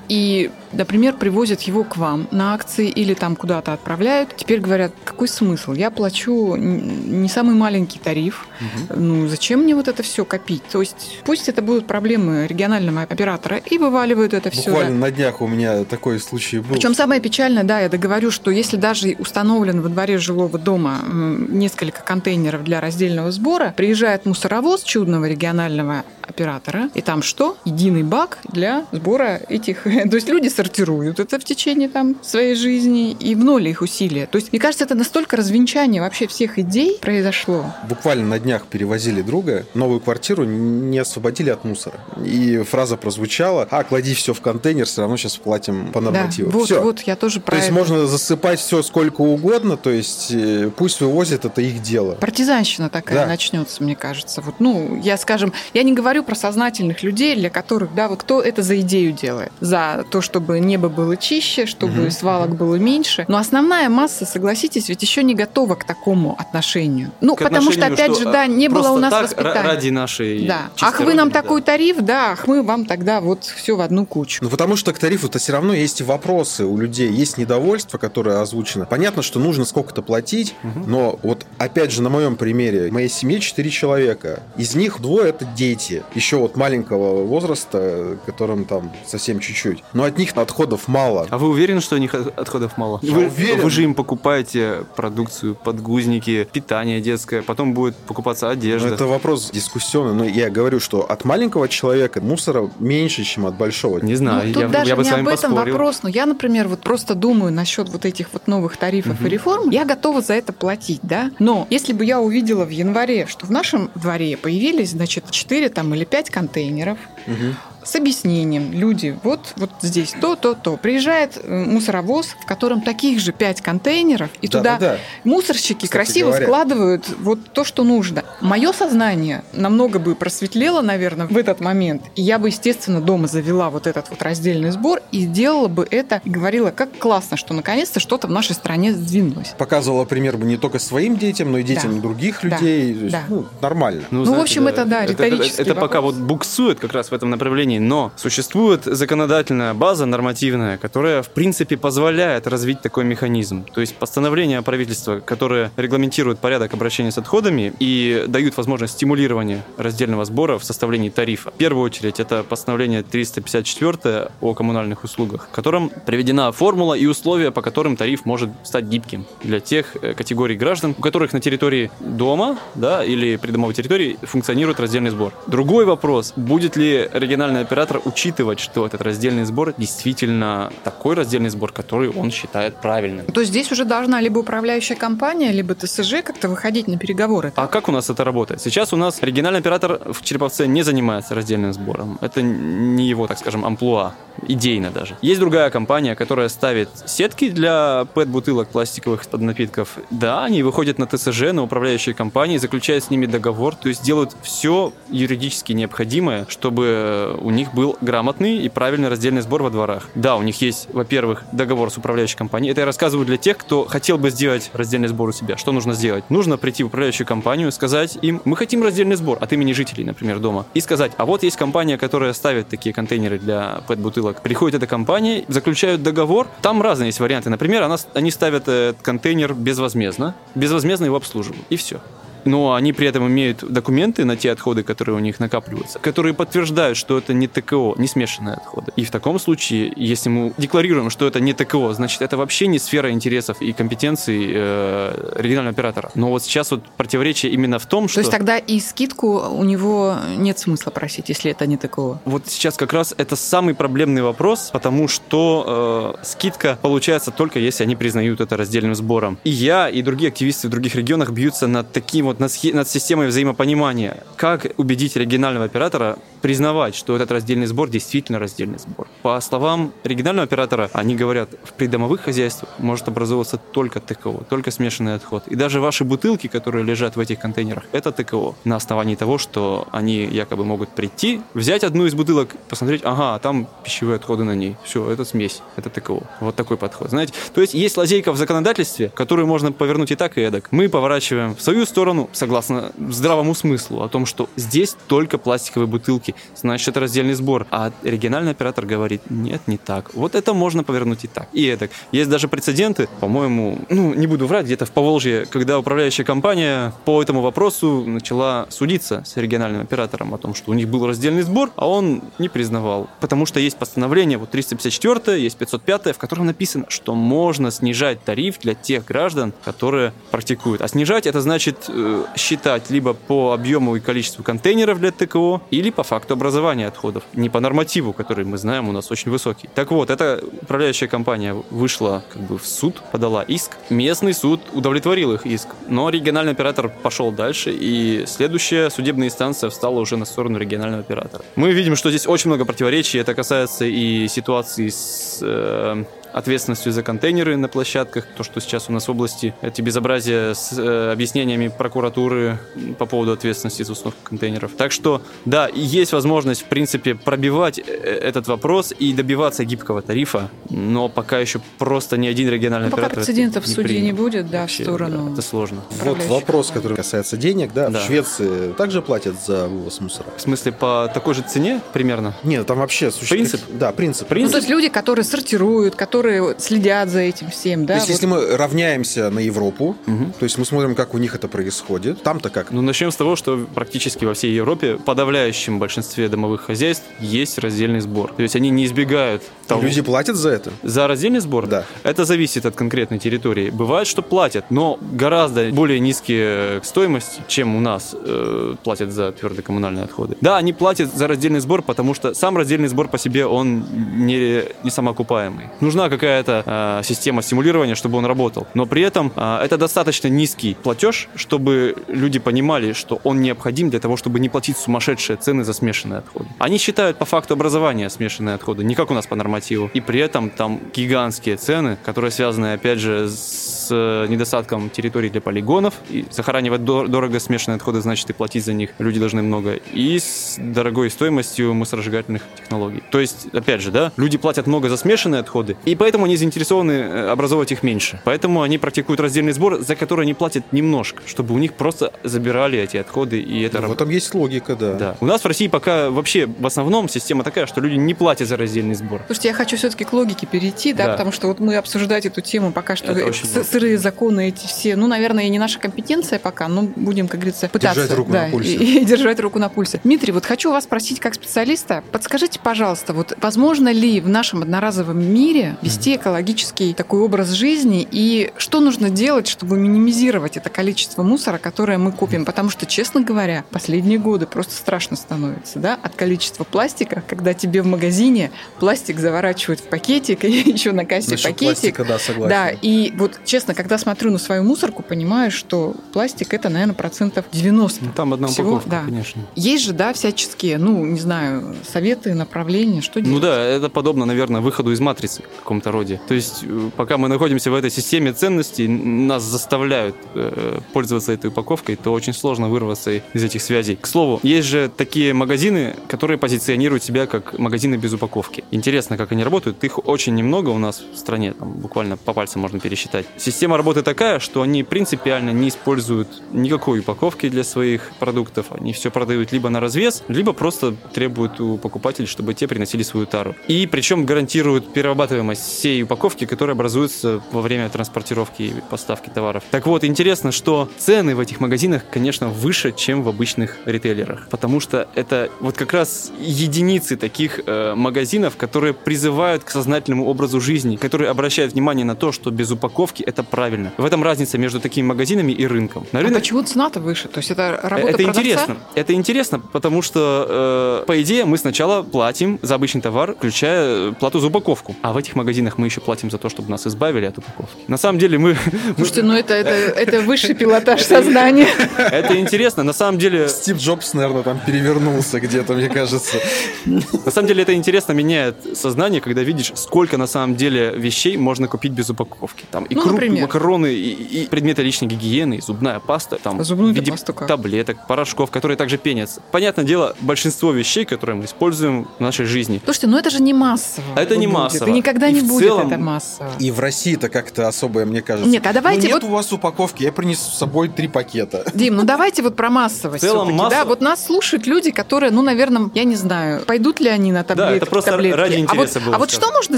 И, например, привозят его к вам на акции или там куда-то отправляют, теперь говорят, какой смысл? Я плачу не самый маленький тариф, ну зачем мне вот это все копить? То есть пусть это будут проблемы регионального оператора, и вываливают это все. Буквально на днях у меня такой случай был. Причем самое печальное, да, я договорю, что если даже установлен во дворе жилого дома несколько контейнеров для раздельного сбора, приезжает мусоровоз чудного регионального оператора, и там что? Единый бак для сбора этих... То есть люди сортируют это в течение там своей жизни и в ноль их усилия. То есть, мне кажется, это настолько развенчание вообще всех идей произошло. Буквально на днях перевозили друга, новую квартиру не освободили от мусора. И фраза прозвучала, а, клади все в контейнер, все равно сейчас платим по нормативу. Да, вот, все. вот, я тоже про То есть это. можно засыпать все сколько угодно, то есть э, пусть вывозят, это их дело. Партизанщина такая Да. начнется, мне кажется. Вот, ну, я, скажем, я не говорю про сознательных людей, для которых, да, вот кто это за идею делает? За то, чтобы небо было чище, чтобы Мгм. свалок было меньше. Но основная масса, согласитесь, ведь еще не готова к такому отношению. Ну, К потому что, отношению, опять же, а, да, не было у нас так, воспитания. ра- Ради нашей Да. Ах, вы нам родины, такой да. тариф, да, ах, мы вам тогда вот все в одну кучу. Ну, потому что к тарифу-то все равно есть и вопросы у людей, есть недовольство, которое озвучено. Понятно, что нужно сколько-то платить, но вот опять же на моем примере, в моей семье 4 человека. Из них двое это дети, еще вот маленького возраста, которым там совсем чуть-чуть. Но от них отходов мало. А вы уверены, что у них от- отходов мало? Я вы, уверен. вы же им покупаете продукцию, подгузники, питание детское, потом будет покупаться Но одежда. это вопрос дискуссионный. Но я говорю, что от маленького человека мусора меньше, чем от большого. Не знаю, Ну, тут я, даже я бы не с вами об этом поспорил. вопрос. Но я, например, вот просто думаю насчет вот этих вот новых тарифов и реформ. Я готова за это платить, да. Но если бы я увидела в январе, что в нашем дворе появились, значит, 4 там или 5 контейнеров, Мгм. С объяснением. Люди, вот, вот здесь то, то, то. Приезжает э, мусоровоз, в котором таких же пять контейнеров, и Да, туда да, да. мусорщики Кстати красиво говоря. складывают вот то, что нужно. Мое сознание намного бы просветлело, наверное, в этот момент. И я бы, естественно, дома завела вот этот вот раздельный сбор и сделала бы это, и говорила, как классно, что наконец-то что-то в нашей стране сдвинулось. Показывала пример бы не только своим детям, но и детям Да. других Да. людей. То есть, Да. ну, нормально. Ну, в общем, это, да, это, риторический это пока вопрос. вот буксует как раз в этом направлении, но существует законодательная база нормативная, которая, в принципе, позволяет развить такой механизм. То есть постановления правительства, которые регламентируют порядок обращения с отходами и дают возможность стимулирования раздельного сбора в составлении тарифа. В первую очередь, это постановление 354 о коммунальных услугах, в котором приведена формула и условия, по которым тариф может стать гибким для тех э, категорий граждан, у которых на территории дома да, или придомовой территории функционирует раздельный сбор. Другой вопрос, будет ли региональный оператор учитывать, что этот раздельный сбор действительно такой раздельный сбор, который он считает правильным. То есть здесь уже должна либо управляющая компания, либо ТСЖ как-то выходить на переговоры. А как у нас это работает? Сейчас у нас региональный оператор в Череповце не занимается раздельным сбором. Это не его, так скажем, амплуа, идейно даже. Есть другая компания, которая ставит сетки для пэт-бутылок пластиковых под напитков. Да, они выходят на ТСЖ, на управляющие компании, заключают с ними договор, то есть делают все юридически необходимое, чтобы у них был грамотный и правильный раздельный сбор во дворах. Да, у них есть, во-первых, договор с управляющей компанией. Это я рассказываю для тех, кто хотел бы сделать раздельный сбор у себя. Что нужно сделать? Нужно прийти в управляющую компанию, сказать им, мы хотим раздельный сбор от имени жителей, например, дома. И сказать, а вот есть компания, которая ставит такие контейнеры для пэт-бутылок. Приходит эта компания, заключают договор. Там разные есть варианты. Например, она, они ставят этот контейнер безвозмездно. Безвозмездно его обслуживают. И все но они при этом имеют документы на те отходы, которые у них накапливаются, которые подтверждают, что это не ТКО, не смешанные отходы. И в таком случае, если мы декларируем, что это не ТКО, значит, это вообще не сфера интересов и компетенций э, регионального оператора. Но вот сейчас вот противоречие именно в том, что... То есть тогда и скидку у него нет смысла просить, если это не такого. Вот сейчас как раз это самый проблемный вопрос, потому что э, скидка получается только если они признают это раздельным сбором. И я, и другие активисты в других регионах бьются над таким вот, над, над системой взаимопонимания. Как убедить регионального оператора признавать, что этот раздельный сбор действительно раздельный сбор. По словам регионального оператора, они говорят, в придомовых хозяйствах может образовываться только ТКО, только смешанный отход. И даже ваши бутылки, которые лежат в этих контейнерах, это ТКО. На основании того, что они якобы могут прийти, взять одну из бутылок, посмотреть, ага, там пищевые отходы на ней. Все, это смесь, это ТКО. Вот такой подход. Знаете, то есть есть лазейка в законодательстве, которую можно повернуть и так, и эдак. Мы поворачиваем в свою сторону, согласно здравому смыслу, о том, что здесь только пластиковые бутылки. Упаковки, значит, раздельный сбор. А региональный оператор говорит, нет, не так. Вот это можно повернуть и так, и это. Есть даже прецеденты, по-моему, ну, не буду врать, где-то в Поволжье, когда управляющая компания по этому вопросу начала судиться с региональным оператором о том, что у них был раздельный сбор, а он не признавал. Потому что есть постановление, вот 354, есть 505, в котором написано, что можно снижать тариф для тех граждан, которые практикуют. А снижать это значит э, считать либо по объему и количеству контейнеров для ТКО, или по факту образования отходов. Не по нормативу, который мы знаем у нас очень высокий. Так вот, эта управляющая компания вышла как бы в суд, подала иск. Местный суд удовлетворил их иск, но региональный оператор пошел дальше, и следующая судебная инстанция встала уже на сторону регионального оператора. Мы видим, что здесь очень много противоречий. Это касается и ситуации с э, ответственностью за контейнеры на площадках, то, что сейчас у нас в области, эти безобразия с э, объяснениями прокуратуры по поводу ответственности за установку контейнеров. Так что, да, есть возможность, в принципе, пробивать э, этот вопрос и добиваться гибкого тарифа, но пока еще просто ни один региональный Ну, пока оператор прецедентов в не суде не будет, да, в Вообще, сторону. да, это сложно. Вот вопрос, который касается денег, да, Да. в Швеции также платят за вывоз мусора? В смысле, по такой же цене примерно? Нет, там вообще существует... Принцип? Да, принцип. Ну, Принцип? то есть люди, которые сортируют, которые следят за этим всем, да? То есть, вот. если мы равняемся на Европу, Мгм. то есть мы смотрим, как у них это происходит, там-то как? Ну, начнем с того, что практически во всей Европе, в подавляющем большинстве домовых хозяйств, есть раздельный сбор. То есть они не избегают того. Люди платят за это? За раздельный сбор? Да. Это зависит от конкретной территории. Бывает, что платят, но гораздо более низкие стоимости, чем у нас э, платят за твердые коммунальные отходы. Да, они платят за раздельный сбор, потому что сам раздельный сбор по себе, он не, не самоокупаемый. Нужна какая-то э, система стимулирования, чтобы он работал. Но при этом э, это достаточно низкий платеж, чтобы люди понимали, что он необходим для того, чтобы не платить сумасшедшие цены за смешанные отходы. Они считают по факту образования смешанные отходы, не как у нас по нормативу. И при этом там гигантские цены, которые связаны, опять же, с э, недостатком территорий для полигонов. И захоранивать дор- дорого смешанные отходы, значит и платить за них люди должны много. И с дорогой стоимостью мусоросжигательных технологий. То есть, опять же, да, люди платят много за смешанные отходы, и поэтому они заинтересованы э, образовывать их меньше. Поэтому они практикуют раздельный сбор, за который они платят немножко, чтобы у них просто забирали эти отходы, и это В раб- этом есть логика, да. да. У нас в России пока вообще в основном система такая, что люди не платят за раздельный сбор. Слушайте, я хочу все-таки к логике перейти, да, Да. потому что вот мы обсуждать эту тему пока что Это важно. сырые законы эти все, ну, наверное, и не наша компетенция пока, но будем, как говорится, пытаться Держать руку да, на пульсе. И, и держать руку на пульсе. Дмитрий, вот хочу вас спросить как специалиста, подскажите, пожалуйста, вот возможно ли в нашем одноразовом мире вести экологический такой образ жизни и что нужно делать, чтобы минимизировать это количество мусора, которое мы купим? Потому что, честно говоря, последние годы просто страшно становится, да, от количества пластика, когда тебе в магазине пластик заворачивают в пакетик, и еще на кассе Насчет пакетик. пластика, да, согласен. Да, и вот честно, когда смотрю на свою мусорку, понимаю, что пластик это, наверное, процентов 90. Ну, там одна Всего, упаковка, да. конечно. Есть же, да, всяческие, ну, не знаю, советы, направления, что Ну делать? да, это подобно, наверное, выходу из матрицы каком-то роде. То есть, э, пока мы находимся в этой системе ценностей, нас заставляют э, пользоваться этой упаковкой, то очень сложно вырваться из этих связей. К слову, есть же такие магазины, которые позиционируют себя как магазины без упаковки. Интересно, как они работают. Их очень немного у нас в стране, там буквально по пальцам можно пересчитать. Система работы такая, что они принципиально не используют никакой упаковки для своих продуктов. Они все продают либо на развес, либо просто требуют у покупателей, чтобы те приносили свою тару. И причем гарантируют перерабатываемость всей упаковки, которая образуется во время транспортировки и поставки товаров. Так вот, интересно, что цены в этих магазинах, конечно, выше, чем в обычных ритейлерах. Потому что это вот как раз единицы таких э, магазинов, которые призывают к сознательному образу жизни, которые обращают внимание на то, что без упаковки это правильно. В этом разница между такими магазинами и рынком. На А рынок почему цена-то выше? То есть это работа это продавца? интересно. Это интересно, потому что, э, по идее, мы сначала платим за обычный товар, включая э, плату за упаковку. А в этих магазинах мы еще платим за то, чтобы нас избавили от упаковки. На самом деле мы... Слушайте, ну это, это, это высший пилотаж сознания. Это интересно. На самом деле... Стив Джобс, наверное, там перевернулся где-то, мне кажется. На самом деле это интересно меняет сознание, когда видишь, сколько на самом деле вещей можно купить без упаковки. Там и Ну, круп, например? макароны, и, и предметы личной гигиены, и зубная паста, там А зубную-то в виде пасту как? таблеток, порошков, которые также пенятся. Понятное дело, большинство вещей, которые мы используем в нашей жизни, Слушайте, ну это же не массово. А это не будет. массово. И никогда И не в будет целом- это массово. И в России-то как-то особое, мне кажется. Нет, а давайте ну, нет вот- у вас упаковки, я принес с собой три пакета. Дим, ну давайте вот про массовость В целом массово- да? Вот нас слушают люди, которые, ну, наверное, я не знаю, пойдут ли они на таблетки. это просто таблетки. ради а вот, интереса было а вот что можно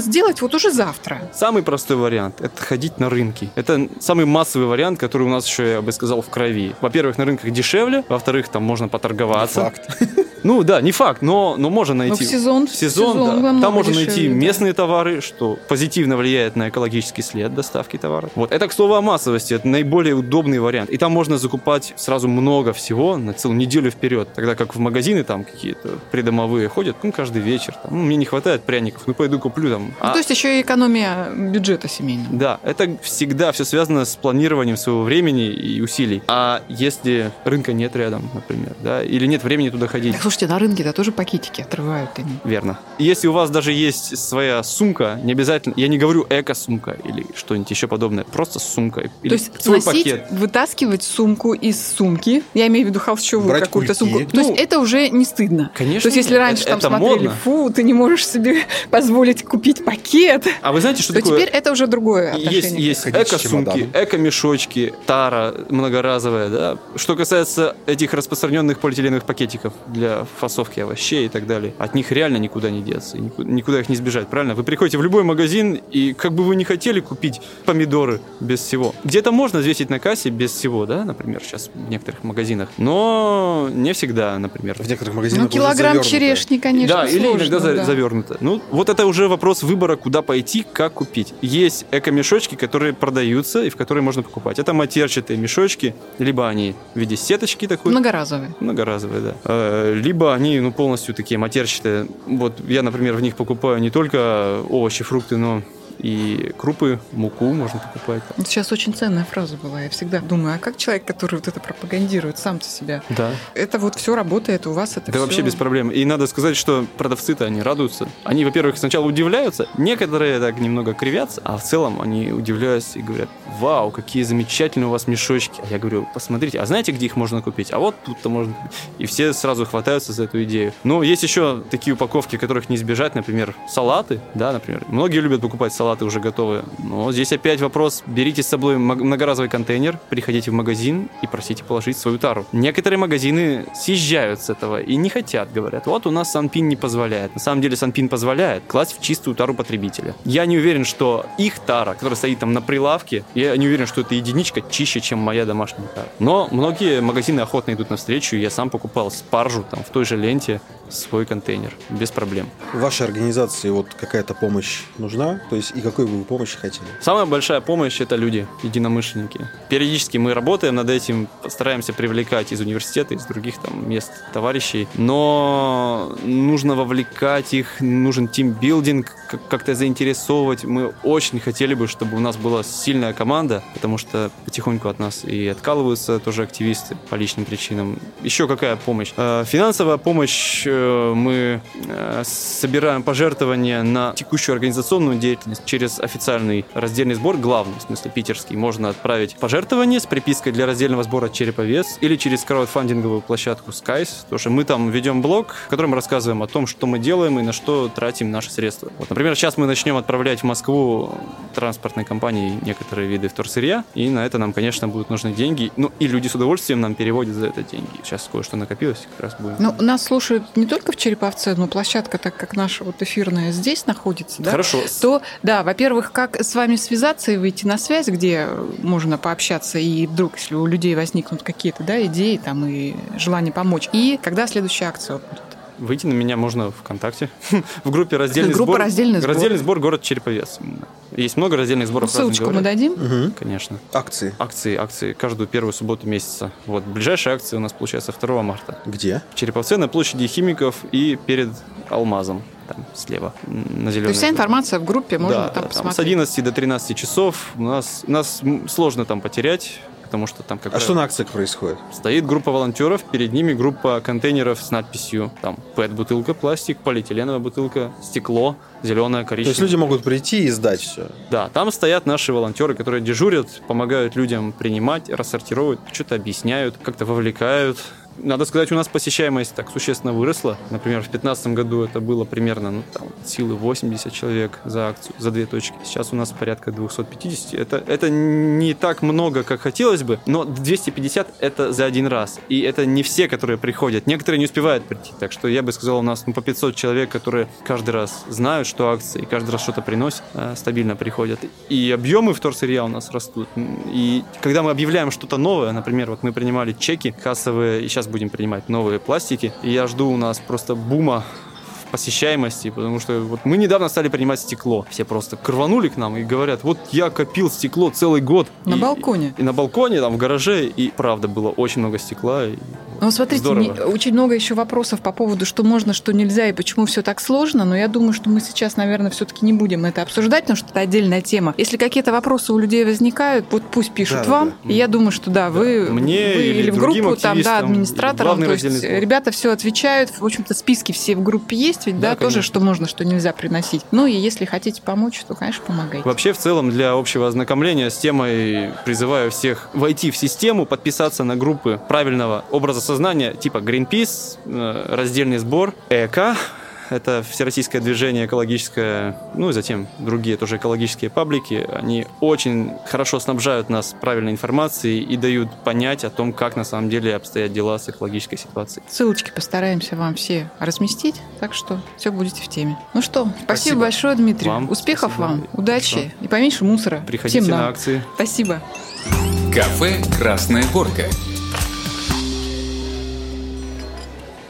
сделать вот уже завтра? Самый простой вариант – это ходить на рынки. Это самый массовый вариант, который у нас еще, я бы сказал, в крови. Во-первых, на рынках дешевле, во-вторых, там можно поторговаться. Факт. Ну да, не факт, но, но можно найти. Ну, в сезон- В сезон, в сезон да. Там можно найти да. местные товары, что позитивно влияет на экологический след доставки товара. Вот это, к слову, о массовости. Это наиболее удобный вариант. И там можно закупать сразу много всего на целую неделю вперед. Тогда как в магазины там какие-то придомовые ходят, ну, каждый вечер. Там, ну, мне не хватает пряников, ну, пойду куплю там. Ну, А- то есть еще и экономия бюджета семейного. да, это всегда все связано с планированием своего времени и усилий. А если рынка нет рядом, например, да, или нет времени туда ходить, слушайте, на рынке-то тоже пакетики отрывают они. Верно. Если у вас даже есть своя сумка, не обязательно, я не говорю эко-сумка или что-нибудь еще подобное, просто сумка. Или То есть свой носить, пакет. вытаскивать сумку из сумки, я имею в виду холщовую Брать какую-то кульки. сумку, то Ну, есть это уже не стыдно. Конечно, То есть если раньше Это- там это смотрели, модно. фу, ты не можешь себе позволить купить пакет, А вы знаете, что то такое? теперь это уже другое Есть, отношение. есть с эко-сумки, эко-мешочки, тара многоразовая, да. Что касается этих распространенных полиэтиленовых пакетиков для фасовки овощей и так далее, от них реально никуда не деться, никуда их не сбежать, правильно? Вы приходите в любой магазин, и как бы вы не хотели купить помидоры без всего. Где-то можно взвесить на кассе без всего, да, например, сейчас в некоторых магазинах, но не всегда, например. В некоторых Ну, магазинах уже килограмм черешни, конечно, да, или сложно, иногда за- да. завернуто. Ну, вот это уже вопрос выбора, куда пойти, как купить. Есть эко-мешочки, которые продаются и в которые можно покупать. Это матерчатые мешочки, либо они в виде сеточки такой, Многоразовые. многоразовые, да. Либо они, ну, полностью такие матерчатые. Вот я, например, в них покупаю не только овощи, фрукты, но и крупы, муку можно покупать. Сейчас очень ценная фраза была. Я всегда думаю, а как человек, который вот это пропагандирует, сам-то себя? Да. Это вот все работает, у вас это Да всё- вообще без проблем. И надо сказать, что продавцы-то они радуются. Они, во-первых, сначала удивляются, некоторые так немного кривятся, а в целом они удивляются и говорят, вау, какие замечательные у вас мешочки. А я говорю, посмотрите, а знаете, где их можно купить? А вот тут-то можно. И все сразу хватаются за эту идею. Но есть еще такие упаковки, которых не избежать, например, салаты, да, например. Многие любят покупать салаты уже готовые. Но здесь опять вопрос, берите с собой многоразовый контейнер, приходите в магазин и просите положить свою тару. Некоторые магазины съезжают с этого и не хотят, говорят, вот у нас Санпин не позволяет. На самом деле Санпин позволяет класть в чистую тару потребителя. Я не уверен, что их тара, которая стоит там на прилавке, я не уверен, что эта единичка чище, чем моя домашняя тара. Но многие магазины охотно идут навстречу, я сам покупал спаржу там в той же ленте свой контейнер, без проблем. В вашей организации вот какая-то помощь нужна? То есть и какой бы вы помощи хотели? Самая большая помощь это люди, единомышленники. Периодически мы работаем над этим, стараемся привлекать из университета, из других там мест товарищей, но нужно вовлекать их, нужен тимбилдинг, как- как-то заинтересовывать. Мы очень хотели бы, чтобы у нас была сильная команда, потому что потихоньку от нас и откалываются тоже активисты по личным причинам. Еще какая помощь? Э, Финансовая помощь э, мы э, собираем пожертвования на текущую организационную деятельность через официальный раздельный сбор, главный, в смысле питерский. Можно отправить пожертвование с припиской для раздельного сбора «Череповец» или через краудфандинговую площадку Skies. Потому что мы там ведем блог, в котором рассказываем о том, что мы делаем и на что тратим наши средства. Вот, например, сейчас мы начнем отправлять в Москву транспортной компании некоторые виды вторсырья, и на это нам, конечно, будут нужны деньги. Ну, и люди с удовольствием нам переводят за это деньги. Сейчас кое-что накопилось, как раз будем. Ну, нас слушают не только в Череповце, но площадка, так как наша вот эфирная здесь находится, да? Хорошо. То, да, во-первых, как с вами связаться и выйти на связь, где можно пообщаться, и вдруг, если у людей возникнут какие-то да, идеи там, и желание помочь. И когда следующая акция будет? Выйти на меня можно ВКонтакте. В группе раздельный Группа сбор. «Раздельный сбор». Раздельный сбор город Череповец. Есть много раздельных сборов разных Ссылочку мы дадим. Угу. Конечно. Акции. Акции, акции каждую первую субботу месяца. Вот, ближайшая акция у нас получается 2 марта. Где? В Череповце на площади Химиков и перед Алмазом. Там слева, на То зеленой. есть вся информация в группе, можно да, там да, посмотреть. с 11 до 13 часов. У нас, нас сложно там потерять, потому что там как А что на акциях происходит? Стоит группа волонтеров, перед ними группа контейнеров с надписью там ПЭТ-бутылка, пластик, полиэтиленовая бутылка, стекло, зеленое, То коричневое. есть люди могут прийти и сдать все. Да, там стоят наши волонтеры, которые дежурят, помогают людям принимать, рассортировывают, что-то объясняют, как-то вовлекают. Надо сказать, у нас посещаемость так существенно выросла. Например, в 2015 году это было примерно ну, там, силы 80 человек за акцию, за две точки. Сейчас у нас порядка 250. Это, это не так много, как хотелось бы, но 250 это за один раз. И это не все, которые приходят. Некоторые не успевают прийти. Так что я бы сказал, у нас ну, по 500 человек, которые каждый раз знают, что акции, каждый раз что-то приносят, э, стабильно приходят. И объемы вторсырья у нас растут. И когда мы объявляем что-то новое, например, вот мы принимали чеки кассовые, и сейчас будем принимать новые пластики, и я жду у нас просто бума посещаемости, потому что вот мы недавно стали принимать стекло. Все просто рванули к нам и говорят, вот я копил стекло целый год. На и, балконе? И, и на балконе, там, в гараже, и правда было очень много стекла. И ну, смотрите, не, очень много еще вопросов по поводу, что можно, что нельзя, и почему все так сложно, но я думаю, что мы сейчас, наверное, все-таки не будем это обсуждать, потому что это отдельная тема. Если какие-то вопросы у людей возникают, вот пусть пишут Да, вам, да. и я думаю, что да, вы, Мне вы или в другим группу, там, да, администраторам, то есть сбор. ребята все отвечают, в общем-то, списки все в группе есть, ведь, да, Да, тоже, что можно, что нельзя приносить. Ну, и если хотите помочь, то, конечно, помогайте. Вообще, в целом, для общего ознакомления с темой призываю всех войти в систему, подписаться на группы правильного образа сознания, типа Greenpeace, э, раздельный сбор, ЭК, это Всероссийское движение экологическое, ну и затем другие тоже экологические паблики. Они очень хорошо снабжают нас правильной информацией и дают понять о том, как на самом деле обстоят дела с экологической ситуацией. Ссылочки постараемся вам все разместить, так что все будете в теме. Ну что, спасибо, Спасибо. большое, Дмитрий. Вам Успехов спасибо. вам, удачи и поменьше мусора. Приходите Всем на нам. акции. Спасибо. Кафе «Красная горка».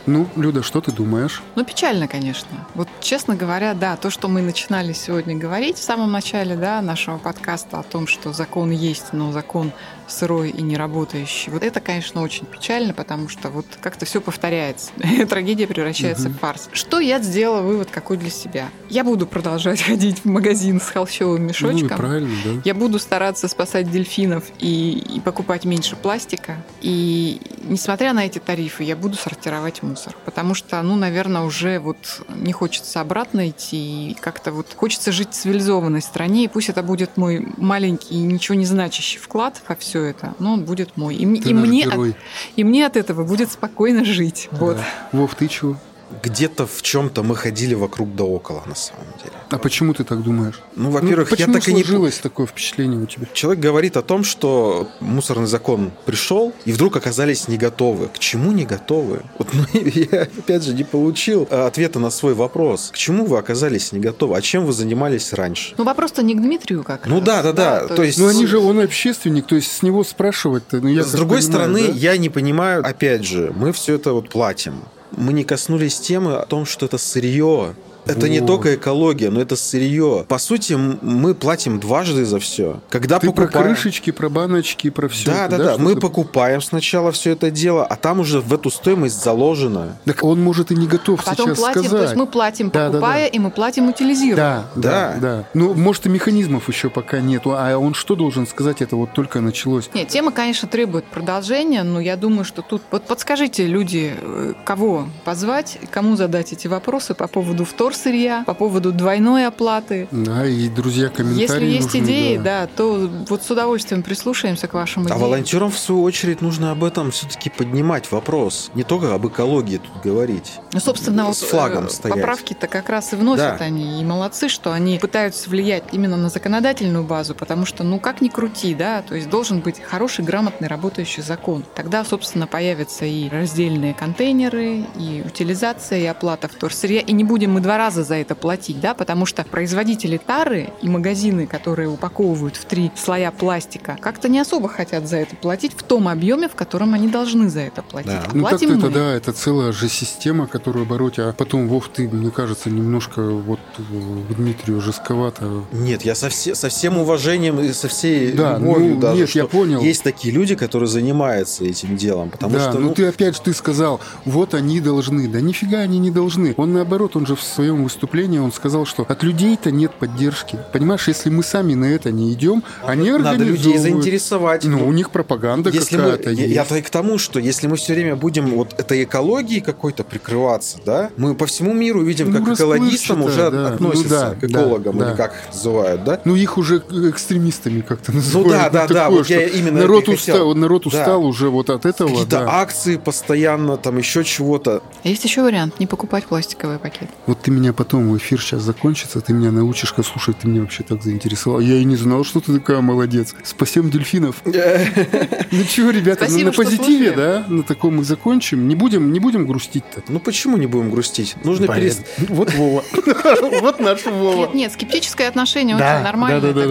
Ну, Люда, что ты думаешь? Ну, печально, конечно. Вот, честно говоря, да, то, что мы начинали сегодня говорить в самом начале да, нашего подкаста о том, что закон есть, но закон сырой и не работающий, вот это, конечно, очень печально, потому что вот как-то все повторяется. Трагедия превращается в фарс. Что я сделала вывод какой для себя? Я буду продолжать ходить в магазин с холщовым Ну, мешочком. правильно, да. Я буду стараться спасать дельфинов и, и покупать меньше пластика. И несмотря на эти тарифы, я буду сортировать мусор. Потому что, ну, наверное, уже вот не хочется обратно идти. И как-то вот хочется жить в цивилизованной стране. И пусть это будет мой маленький, ничего не значащий вклад во все это, но он будет мой. И, Ты и мне, от, герой. и мне от этого будет спокойно жить. Вот. Да. Вов, ты чего? Где-то в чем-то мы ходили вокруг да около, на самом деле. А почему ты так думаешь? Ну, во-первых, ну, я так и не... сложилось такое впечатление у тебя? Человек говорит о том, что мусорный закон пришел, и вдруг оказались не готовы. К чему не готовы? Вот ну, я, опять же, не получил э, ответа на свой вопрос. К чему вы оказались не готовы? А чем вы занимались раньше? Ну, вопрос-то не к Дмитрию как Ну раз, да, да, да. То есть- Ну, они же, он общественник, то есть с него спрашивать-то, ну, я С другой понимаю, стороны, да? я не понимаю, опять же, мы все это вот платим. Мы не коснулись темы о том, что это сырье. Это не только экология, но это сырье. По сути, мы платим дважды за все. Когда Ты про покупаем... крышечки, про баночки, про все. Да, да, да. Мы покупаем сначала все это дело, а там уже в эту стоимость заложено. Так он может и не готов А потом сейчас платим, сказать. то есть мы платим, Да, да, покупая, да. и мы платим, утилизируя. Да, да, Да. да. Ну, может, и механизмов еще пока нету. А он что должен сказать? Это вот только началось. Нет, тема, конечно, требует продолжения, но я думаю, что тут... Вот подскажите, люди, э, кого позвать, кому задать эти вопросы по поводу вторсырья, по поводу двойной оплаты. Да, и, друзья, комментарии Если есть нужны, идеи, да. да. то вот с удовольствием прислушаемся к вашим А идеям. волонтерам, в свою очередь, нужно об этом все-таки поднимать вопрос. Не только об экологии тут говорить. Ну, собственно, С вот, флагом э, стоять. поправки-то как раз и вносят Да. они. И молодцы, что они пытаются влиять именно на законодательную базу, потому что, ну, как ни крути, да, то есть должен быть хороший, грамотный, работающий закон. Тогда, собственно, появятся и раздельные контейнеры, и утилизация, и оплата вторсырья. И не будем мы два раза за это платить, да, потому что производители тары и магазины, которые упаковывают в три слоя пластика, как-то не особо хотят за это платить в том объеме, в котором они должны за это платить. Да. А Ну платим так-то это, мы. да, это целая же система, которую бороть. А потом, Вов, ты, мне кажется, немножко вот э, Дмитрию жестковато. Нет, я со, все- со всем уважением и со всей Да, любовью ну, даже, нет, что я понял. есть такие люди, которые занимаются этим делом. Потому да, что, ну ну, ты опять же ты сказал, вот они должны. Да нифига они не должны. Он наоборот, он же в своем своем выступлении он сказал, что от людей-то нет поддержки. Понимаешь, если мы сами на это не идем, они Надо людей заинтересовать. Ну, у них пропаганда если мы, какая-то я, есть. я-то и к тому, что если мы все время будем вот этой экологией какой-то прикрываться, да, мы по всему миру видим, Ну, как к экологистам уже да. относятся, Ну да, к экологам, да, или да. как их называют, да? Ну, их уже экстремистами как-то Ну называют. да, да, да, такое, вот я именно народ устал, народ Да. устал уже вот от этого. Какие-то да. акции постоянно, там еще чего-то. Есть еще вариант не покупать пластиковый пакет. Вот ты меня потом, эфир сейчас закончится, ты меня научишь, как слушай, ты меня вообще так заинтересовал. Я и не знал, что ты такая молодец. Спасем дельфинов. Ну чего, ребята, ну, на позитиве, да? На таком мы закончим. Не будем, не будем грустить-то. Ну почему не будем грустить? Нужно перест... Вот Вова. Вот наш Вова. Нет, нет, скептическое отношение очень да.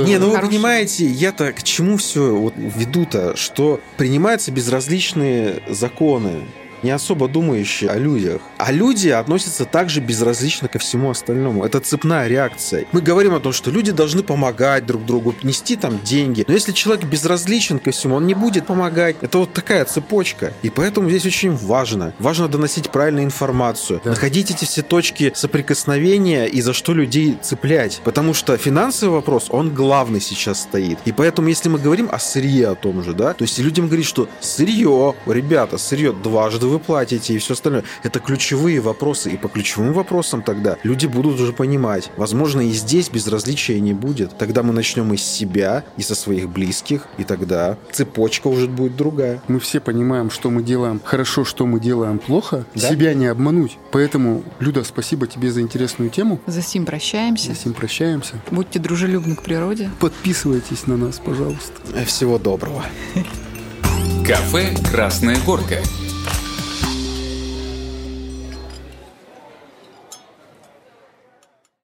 Не, ну вы понимаете, я-то к чему все веду-то, что принимаются безразличные законы, не особо думающие о людях. А люди относятся также безразлично ко всему остальному. Это цепная реакция. Мы говорим о том, что люди должны помогать друг другу, нести там деньги. Но если человек безразличен ко всему, он не будет помогать. Это вот такая цепочка. И поэтому здесь очень важно. Важно доносить правильную информацию. Да. Находить эти все точки соприкосновения и за что людей цеплять. Потому что финансовый вопрос, он главный сейчас стоит. И поэтому, если мы говорим о сырье о том же, да, то есть людям говорить, что сырье, ребята, сырье дважды вы платите и все остальное, это ключевые вопросы. И по ключевым вопросам тогда люди будут уже понимать. Возможно, и здесь безразличия не будет. Тогда мы начнем из себя и со своих близких, и тогда цепочка уже будет другая. Мы все понимаем, что мы делаем хорошо, что мы делаем плохо. Да. Себя не обмануть. Поэтому, Люда, спасибо тебе за интересную тему. За сим прощаемся. С этим прощаемся. Будьте дружелюбны к природе. Подписывайтесь на нас, пожалуйста. Всего доброго. Кафе «Красная горка».